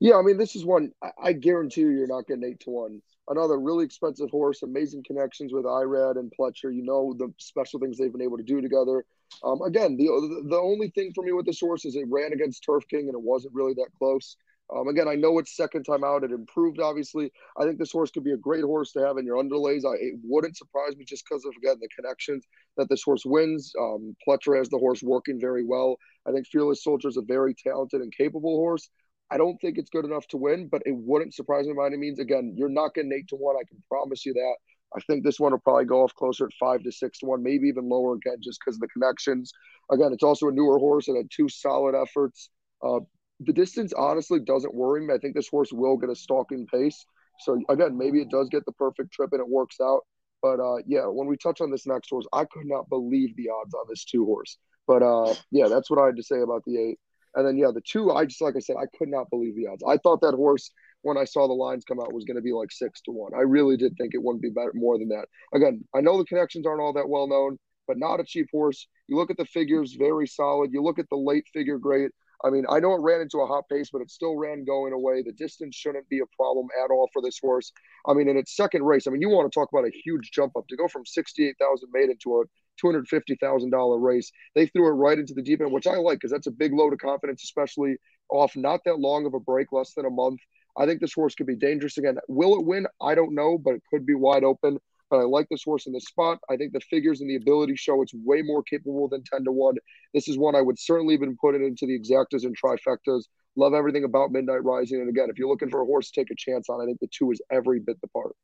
Yeah, I mean, this is one I guarantee you you're not getting eight to one. Another really expensive horse, amazing connections with Irad and Pletcher. You know the special things they've been able to do together. Um, again, the the only thing for me with this horse is it ran against Turf King and it wasn't really that close. Um, again, I know it's second time out. It improved, obviously. I think this horse could be a great horse to have in your underlays. I, it wouldn't surprise me just because of, again, the connections that this horse wins. Um, Pletcher has the horse working very well. I think Fearless Soldier is a very talented and capable horse. I don't think it's good enough to win, but it wouldn't surprise me by any means. Again, you're not getting eight to one. I can promise you that. I think this one will probably go off closer at five to six to one, maybe even lower again, just because of the connections. Again, it's also a newer horse and had two solid efforts. Uh, the distance honestly doesn't worry me. I think this horse will get a stalking pace. So again, maybe it does get the perfect trip and it works out. But uh, yeah, when we touch on this next horse, I could not believe the odds on this two horse. But uh, yeah, that's what I had to say about the eight. And then yeah, the two, I just like I said, I could not believe the odds. I thought that horse when I saw the lines come out was going to be like six to one. I really did think it wouldn't be better more than that. Again, I know the connections aren't all that well known, but not a cheap horse. You look at the figures, very solid. You look at the late figure, great. I mean, I know it ran into a hot pace, but it still ran going away. The distance shouldn't be a problem at all for this horse. I mean, in its second race, I mean, you want to talk about a huge jump up to go from 68,000 made into a $250,000 race. They threw it right into the deep end, which I like because that's a big load of confidence, especially off not that long of a break, less than a month. I think this horse could be dangerous again. Will it win? I don't know, but it could be wide open. But I like this horse in this spot. I think the figures and the ability show it's way more capable than 10 to 1. This is one I would certainly have been putting into the exactas and trifectas. Love everything about Midnight Rising. And again, if you're looking for a horse to take a chance on, I think the two is every bit the part.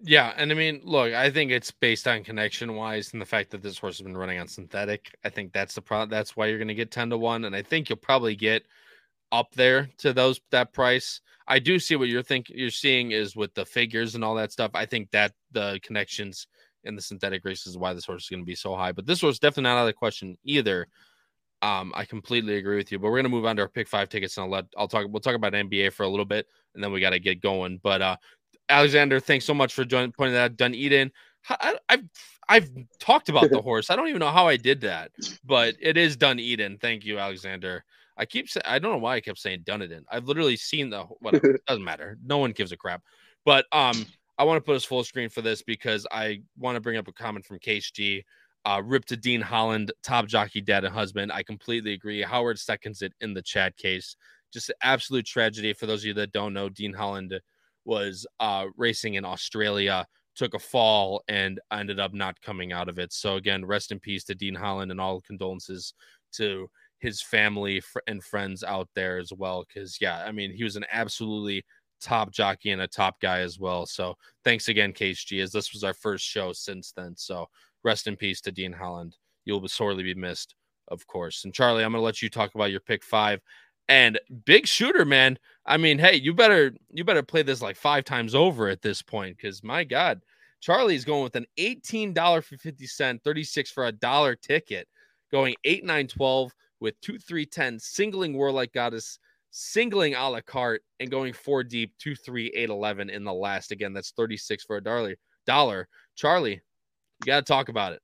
Yeah, and I mean, look, I think it's based on connection wise and the fact that this horse has been running on synthetic. I think that's the problem. That's why you're going to get 10 to 1 and I think you'll probably get up there to those that price. I do see what you're think you're seeing is with the figures and all that stuff. I think that the connections in the synthetic races is why this horse is going to be so high. But this was definitely not out of the question either. Um, I completely agree with you. But we're gonna move on to our pick five tickets, and I'll let I'll talk. We'll talk about NBA for a little bit, and then we got to get going. But uh, Alexander, thanks so much for joining, pointing that out. Dunedin. I, I've I've talked about the horse. I don't even know how I did that, but it is Dunedin. Thank you, Alexander. I keep saying I don't know why I kept saying Dunedin. I've literally seen the whatever. it doesn't matter. No one gives a crap. But um, I want to put us full screen for this because I want to bring up a comment from Case G. Uh, rip to Dean Holland, top jockey, dad, and husband. I completely agree. Howard seconds it in the chat case. Just absolute tragedy. For those of you that don't know, Dean Holland was uh, racing in Australia, took a fall, and ended up not coming out of it. So, again, rest in peace to Dean Holland and all condolences to his family and friends out there as well. Because yeah, I mean, he was an absolutely top jockey and a top guy as well. So thanks again, Case G, as this was our first show since then. So rest in peace to Dean Holland. You'll be sorely be missed, of course. And Charlie, I'm gonna let you talk about your pick five. And big shooter, man. I mean, hey, you better you better play this like five times over at this point, because my God, Charlie's going with an $18 for 50 cent, 36 for a dollar ticket, going 8, 9, 12 with 2 3 10, singling War Like Goddess, singling a la carte, and going four deep, 2 3 8 11 in the last. Again, that's 36 for a dollar. dollar. Charlie, you got to talk about it.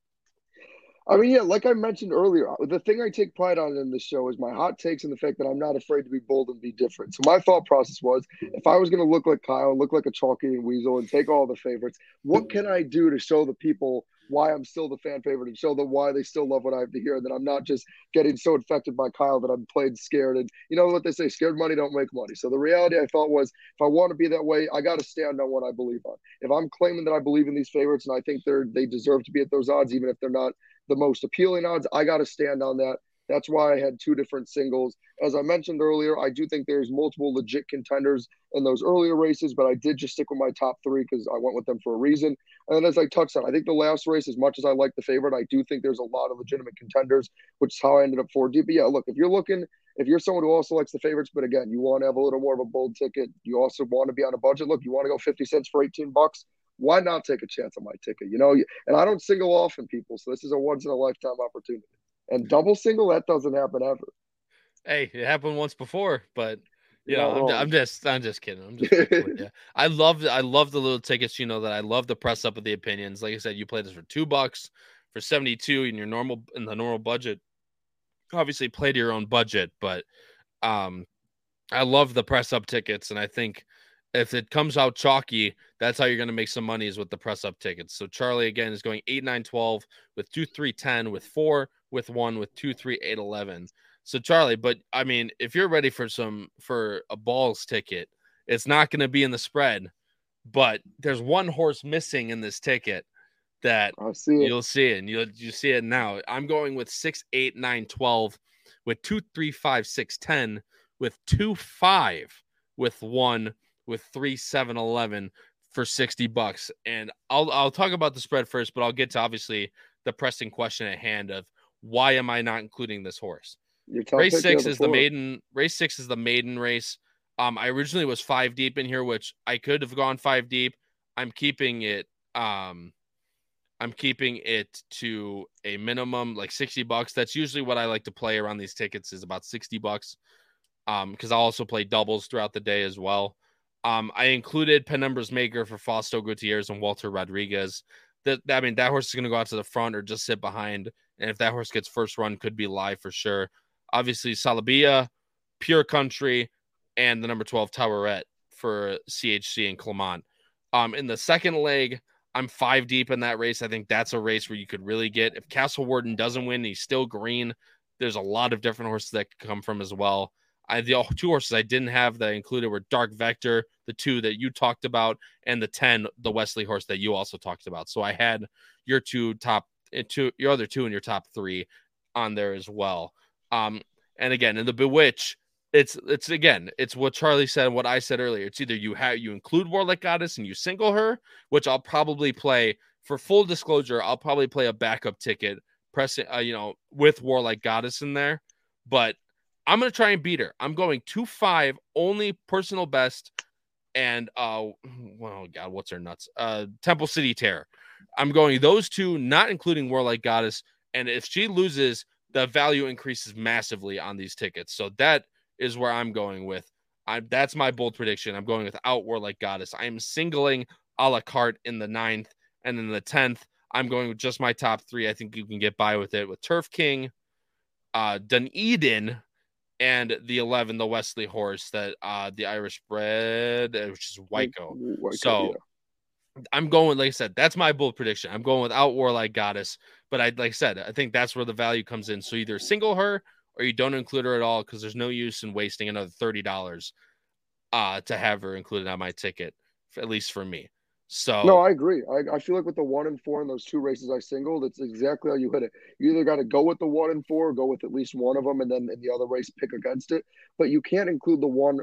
I mean, yeah, like I mentioned earlier, uh, the thing I take pride on in this show is my hot takes and the fact that I'm not afraid to be bold and be different. So my thought process was, if I was going to look like Kyle, look like a chalky and weasel, and take all the favorites, what can I do to show the people why I'm still the fan favorite and show them why they still love what I have to hear. And that I'm not just getting so infected by Kyle that I'm played scared. And you know what they say, scared money don't make money. So the reality I thought was if I want to be that way, I got to stand on what I believe on. If I'm claiming that I believe in these favorites and I think they're they deserve to be at those odds, even if they're not the most appealing odds, I got to stand on that. That's why I had two different singles. As I mentioned earlier, I do think there's multiple legit contenders in those earlier races, but I did just stick with my top three because I went with them for a reason. And as I touched on, I think the last race, as much as I like the favorite, I do think there's a lot of legitimate contenders, which is how I ended up four deep. But yeah, look, if you're looking, if you're someone who also likes the favorites, but again, you want to have a little more of a bold ticket, you also want to be on a budget. Look, you want to go 50 cents for 18 bucks why not take a chance on my ticket? You know, and I don't single often people, so this is a once in a lifetime opportunity. And double single, that doesn't happen ever. Hey, it happened once before, but you know, I'm, I'm, just, I'm just kidding. I'm just, I love, I love the little tickets. You know that I love the press up of the opinions. Like I said, you play this for two bucks, for 72 in your normal, in the normal budget. Obviously, play to your own budget, but um, I love the press up tickets, and I think if it comes out chalky, that's how you're going to make some money is with the press up tickets. So Charlie again is going 8 9 12 with 2 3 10 with 4 with 1 with 2 3 8 11. So Charlie, but I mean, if you're ready for some for a balls ticket, it's not going to be in the spread, but there's one horse missing in this ticket that see you'll see it and you'll you see it now. I'm going with six, eight, nine, twelve, with two, three, five, six, ten, with two, five, with one, with three, seven, eleven for 60 bucks. And I'll I'll talk about the spread first, but I'll get to obviously the pressing question at hand of why am I not including this horse? Race six is the maiden. Race six is the maiden race. Um, I originally was five deep in here, which I could have gone five deep. I'm keeping it. Um, I'm keeping it to a minimum like 60 bucks. That's usually what I like to play around these tickets is about 60 bucks. Um, because I also play doubles throughout the day as well. Um, I included Penumbra's Maker for Fausto Gutierrez and Walter Rodriguez. That I mean, that horse is going to go out to the front or just sit behind. And if that horse gets first run, could be live for sure. Obviously, Salabia, Pure Country, and the number 12 Towerette for CHC and Clement. Um, in the second leg, I'm five deep in that race. I think that's a race where you could really get if Castle Warden doesn't win, he's still green. There's a lot of different horses that could come from as well. I the two horses I didn't have that included were Dark Vector, the two that you talked about, and the 10, the Wesley horse that you also talked about. So I had your two top eh, two your other two in your top three on there as well. Um, and again, in the Bewitch, it's it's again, it's what Charlie said, and what I said earlier. It's either you have you include War Like Goddess and you single her, which I'll probably play for full disclosure. I'll probably play a backup ticket, pressing, uh, you know, with War Like Goddess in there. But I'm gonna try and beat her. I'm going two five, only personal best, and uh, well, God, what's her nuts? Uh, Temple City Terror. I'm going those two, not including War Like Goddess. And if she loses, the value increases massively on these tickets. So that is where I'm going with. I that's my bold prediction. I'm going without War Like Goddess. I am singling a la carte in the ninth, and in the tenth. I'm going with just my top three. I think you can get by with it with Turf King, uh, Dunedin, and the 11, the Wesley horse that uh the Irish bred, uh, which is Wyco. so yeah. I'm going, like I said, that's my bold prediction. I'm going without War Like Goddess, but I like I said, I think that's where the value comes in. So either single her or you don't include her at all because there's no use in wasting another thirty dollars uh to have her included on my ticket, at least for me. So no, I agree. I, I feel like with the one and four in those two races I singled, it's exactly how you hit it. You either got to go with the one and four, go with at least one of them, and then in the other race pick against it. But you can't include the one,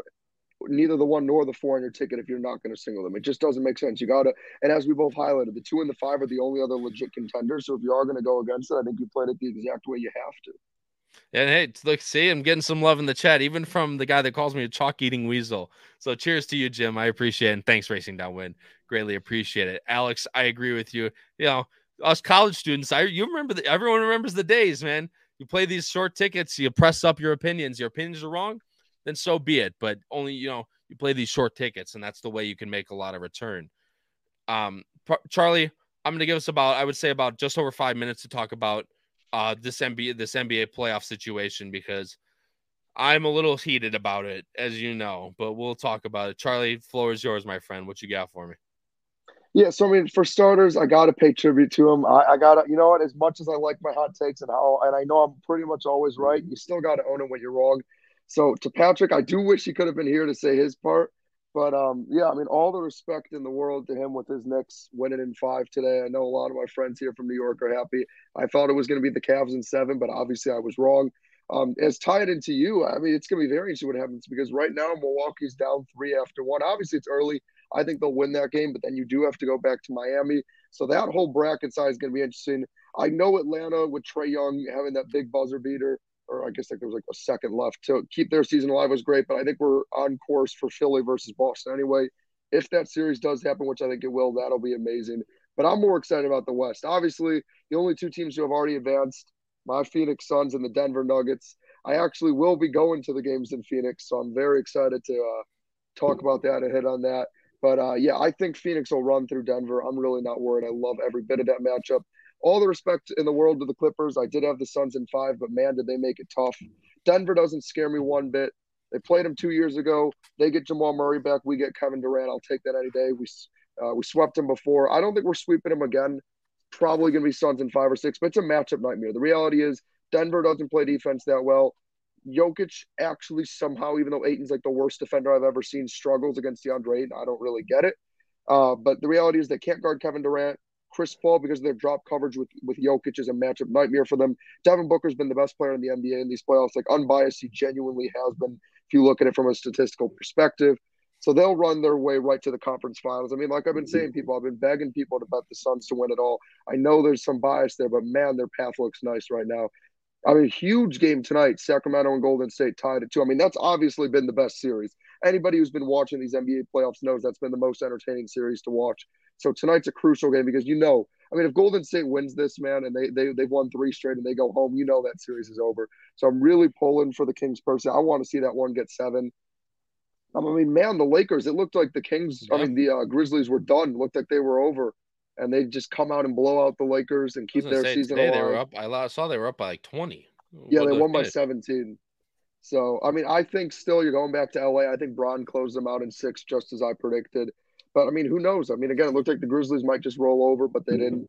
neither the one nor the four on your ticket if you're not going to single them. It just doesn't make sense. You got to, and as we both highlighted, the two and the five are the only other legit contenders. So if you are going to go against it, I think you played it the exact way you have to. And hey, look, see, I'm getting some love in the chat, even from the guy that calls me a chalk eating weasel. So cheers to you, Jim. I appreciate it. And thanks, Racing Downwind. Greatly appreciate it. Alex, I agree with you. You know, us college students, I you remember the everyone remembers the days, man. You play these short tickets, you press up your opinions. Your opinions are wrong, then so be it. But only, you know, you play these short tickets, and that's the way you can make a lot of return. Um, Charlie, I'm gonna give us about, I would say about just over five minutes to talk about uh, this NBA this NBA playoff situation because I'm a little heated about it, as you know. But we'll talk about it. Charlie, floor is yours, my friend. What you got for me? Yeah, so I mean, for starters, I got to pay tribute to him. I, I got to, you know what? As much as I like my hot takes and how, and I know I'm pretty much always right, you still got to own it when you're wrong. So to Patrick, I do wish he could have been here to say his part. But um, yeah, I mean, all the respect in the world to him with his Knicks winning in five today. I know a lot of my friends here from New York are happy. I thought it was going to be the Cavs in seven, but obviously I was wrong. Um, as tied into you, I mean, it's going to be very interesting what happens because right now Milwaukee's down three after one. Obviously, it's early. I think they'll win that game, but then you do have to go back to Miami. So that whole bracket side is going to be interesting. I know Atlanta with Trae Young having that big buzzer beater or I guess like there was like a second left to keep their season alive was great. But I think we're on course for Philly versus Boston anyway. If that series does happen, which I think it will, that'll be amazing. But I'm more excited about the West. Obviously, the only two teams who have already advanced, my Phoenix Suns and the Denver Nuggets. I actually will be going to the games in Phoenix, so I'm very excited to uh, talk about that and hit on that. But uh, yeah, I think Phoenix will run through Denver. I'm really not worried. I love every bit of that matchup all the respect in the world to the Clippers. I did have the Suns in five, but man, did they make it tough. Denver doesn't scare me one bit. They played them two years ago. They get Jamal Murray back. We get Kevin Durant. I'll take that any day. We uh, we swept him before. I don't think we're sweeping him again. Probably going to be Suns in five or six, but it's a matchup nightmare. The reality is Denver doesn't play defense that well. Jokic actually somehow, even though Ayton's like the worst defender I've ever seen, struggles against DeAndre Ayton. I don't really get it. Uh, but the reality is they can't guard Kevin Durant. Chris Paul, because of their drop coverage with, with Jokic, is a matchup nightmare for them. Devin Booker's been the best player in the NBA in these playoffs. Like unbiased, he genuinely has been, if you look at it from a statistical perspective. So they'll run their way right to the conference finals. I mean, like I've been saying, people, I've been begging people to bet the Suns to win it all. I know there's some bias there, but man, their path looks nice right now. I mean, huge game tonight. Sacramento and Golden State tied it too. I mean, that's obviously been the best series. Anybody who's been watching these NBA playoffs knows that's been the most entertaining series to watch. So tonight's a crucial game because you know, I mean, if Golden State wins this, man, and they they they've won three straight and they go home, you know that series is over. So I'm really pulling for the Kings person. I want to see that one get seven. I mean, man, the Lakers. It looked like the Kings. Yeah. I mean, the uh, Grizzlies were done. It looked like they were over, and they just come out and blow out the Lakers and keep their season alive. They were up. I saw they were up by like twenty. Yeah, they won by seventeen. So I mean, I think still you're going back to LA. I think Bron closed them out in six, just as I predicted. But I mean, who knows? I mean, again, it looked like the Grizzlies might just roll over, but they didn't.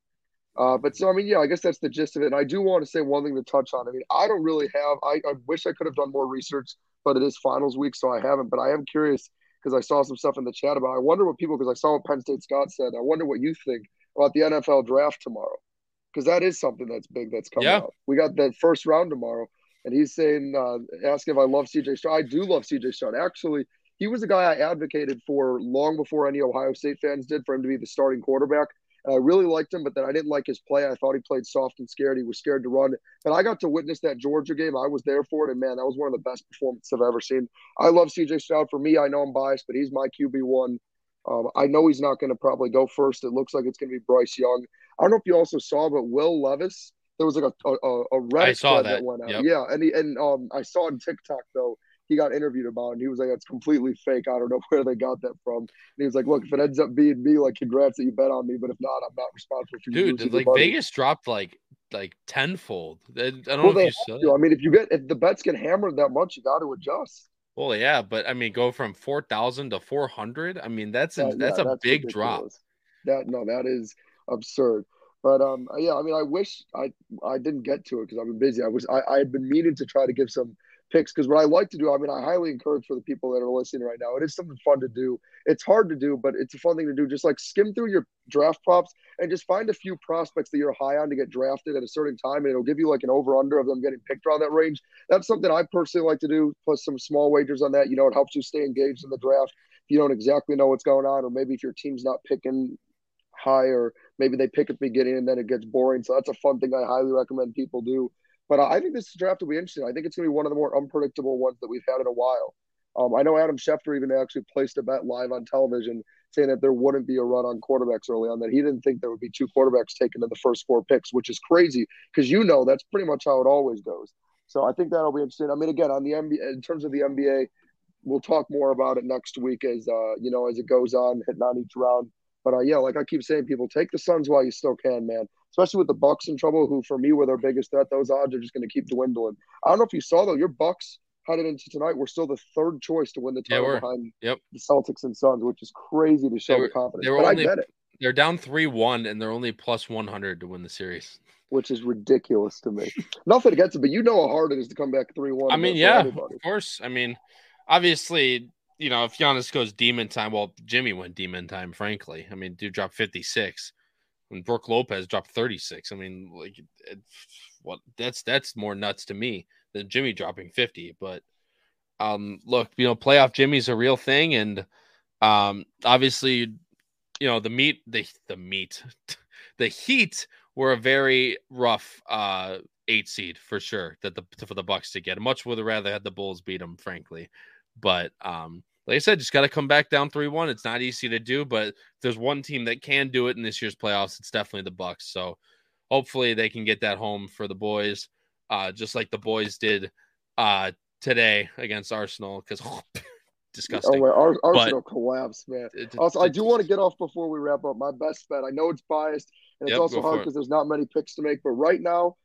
Uh, but so I mean, yeah, I guess that's the gist of it. And I do want to say one thing to touch on. I mean, I don't really have. I, I wish I could have done more research, but it is finals week, so I haven't. But I am curious because I saw some stuff in the chat about. I wonder what people because I saw what Penn State Scott said. I wonder what you think about the NFL draft tomorrow because that is something that's big that's coming yeah. up. We got the first round tomorrow, and he's saying, uh, asking if I love CJ Stroud. I do love CJ Stroud. Actually, he was a guy I advocated for long before any Ohio State fans did for him to be the starting quarterback. I really liked him, but then I didn't like his play. I thought he played soft and scared. He was scared to run. But I got to witness that Georgia game. I was there for it, and man, that was one of the best performances I've ever seen. I love CJ Stroud. For me, I know I'm biased, but he's my QB one. Um, I know he's not going to probably go first. It looks like it's going to be Bryce Young. I don't know if you also saw, but Will Levis there was like a a, a Reddit I saw that. that. went out. Yep. Yeah, and he, and um I saw on TikTok though he got interviewed about and he was like, That's completely fake. I don't know where they got that from. And he was like, Look, if it ends up being me, like congrats that you bet on me, but if not, I'm not responsible for you. Dude, like Vegas dropped like like tenfold. I don't well, know if you saw I mean, if you get if the bets get hammered that much, you got to adjust. Well, yeah, but I mean, go from four thousand to four hundred. I mean, that's a, that's yeah, a that's big ridiculous. drop. That no, that is absurd. But um, yeah, I mean, I wish I I didn't get to it because I've been busy. I was I, I had been meaning to try to give some picks because what I like to do, I mean, I highly encourage for the people that are listening right now. It is something fun to do. It's hard to do, but it's a fun thing to do. Just like skim through your draft props and just find a few prospects that you're high on to get drafted at a certain time, and it'll give you like an over under of them getting picked around that range. That's something I personally like to do. Plus some small wagers on that. You know, it helps you stay engaged in the draft. If you don't exactly know what's going on, or maybe if your team's not picking high or maybe they pick at the beginning and then it gets boring. So that's a fun thing I highly recommend people do. But I think this draft will be interesting. I think it's going to be one of the more unpredictable ones that we've had in a while. Um, I know Adam Schefter even actually placed a bet live on television saying that there wouldn't be a run on quarterbacks early on, that he didn't think there would be two quarterbacks taken in the first four picks, which is crazy because you know that's pretty much how it always goes. So I think that'll be interesting. I mean, again, on the NBA, in terms of the NBA, we'll talk more about it next week as uh, you know as it goes on, hitting on each round. But uh, yeah, like I keep saying, people take the Suns while you still can, man. Especially with the Bucks in trouble, who for me were their biggest threat. Those odds are just going to keep dwindling. I don't know if you saw though, your Bucks headed into tonight were still the third choice to win the title yeah, behind yep. the Celtics and Suns, which is crazy to show were, the confidence. They were but only, I get it. They're down three one, and they're only plus one hundred to win the series, which is ridiculous to me. Nothing against it, but you know how hard it is to come back three one. I mean, yeah, of course. I mean, obviously you know, if Giannis goes demon time, well, Jimmy went demon time, frankly. I mean, dude dropped 56 when Brook Lopez dropped 36. I mean, like, it, what that's that's more nuts to me than Jimmy dropping 50. But um, look, you know, playoff Jimmy's a real thing, and um, obviously, you know, the meat, the the meat, the Heat were a very rough uh eight seed for sure that the for the Bucks to get. Much would have rather had the Bulls beat them, frankly. But um, like I said, just got to come back down 3 1. It's not easy to do, but there's one team that can do it in this year's playoffs, it's definitely the Bucks. So hopefully they can get that home for the boys, uh, just like the boys did uh, today against Arsenal. Because oh, disgusting. Oh, Ar- Arsenal but, collapsed, man. also, I do want to get off before we wrap up. My best bet. I know it's biased, and it's yep, also hard because there's not many picks to make. But right now,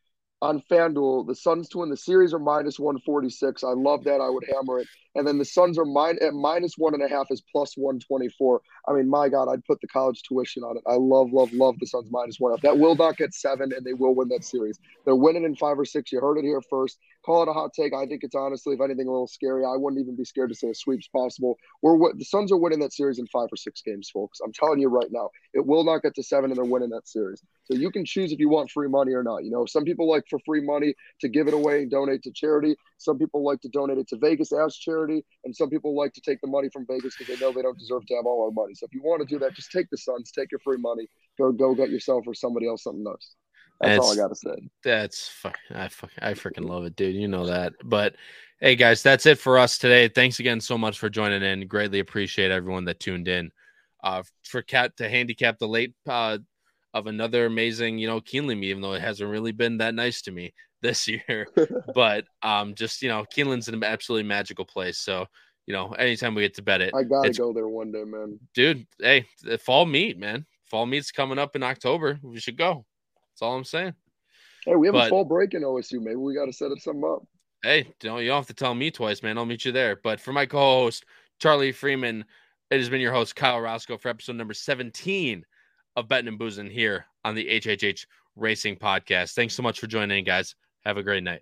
on FanDuel, the Suns to win the series are minus 146. I love that. I would hammer it. and then the Suns are mine at minus one and a half is plus one twenty four. I mean, my God, I'd put the college tuition on it. I love, love, love the Suns minus one. That will not get seven, and they will win that series. They're winning in five or six. You heard it here first. Call it a hot take. I think it's honestly, if anything, a little scary. I wouldn't even be scared to say a sweep's possible. We're what the Suns are winning that series in five or six games, folks. I'm telling you right now, it will not get to seven, and they're winning that series. So you can choose if you want free money or not. You know, some people like for free money to give it away and donate to charity. Some people like to donate it to Vegas as charity, and some people like to take the money from Vegas because they know they don't deserve to have all our money. So if you want to do that, just take the Suns, take your free money, go go get yourself or somebody else something nice. That's, all I gotta say. That's I I freaking love it, dude. You know that. But hey, guys, that's it for us today. Thanks again so much for joining in. Greatly appreciate everyone that tuned in. Uh, for Cat to handicap the late uh, of another amazing, you know, Keeneland even though it hasn't really been that nice to me this year. but um, just you know, Keeneland's an absolutely magical place. So you know, anytime we get to bet it, I gotta go there one day, man. Dude, hey, fall meet, man. Fall meet's coming up in October. We should go. That's all I'm saying. Hey, we have but, a fall break in OSU. Maybe we got to set up something up. Hey, don't you don't have to tell me twice, man. I'll meet you there. But for my co-host Charlie Freeman, it has been your host Kyle Roscoe for episode number 17 of Betting and Boozing here on the HHH Racing Podcast. Thanks so much for joining in, guys. Have a great night.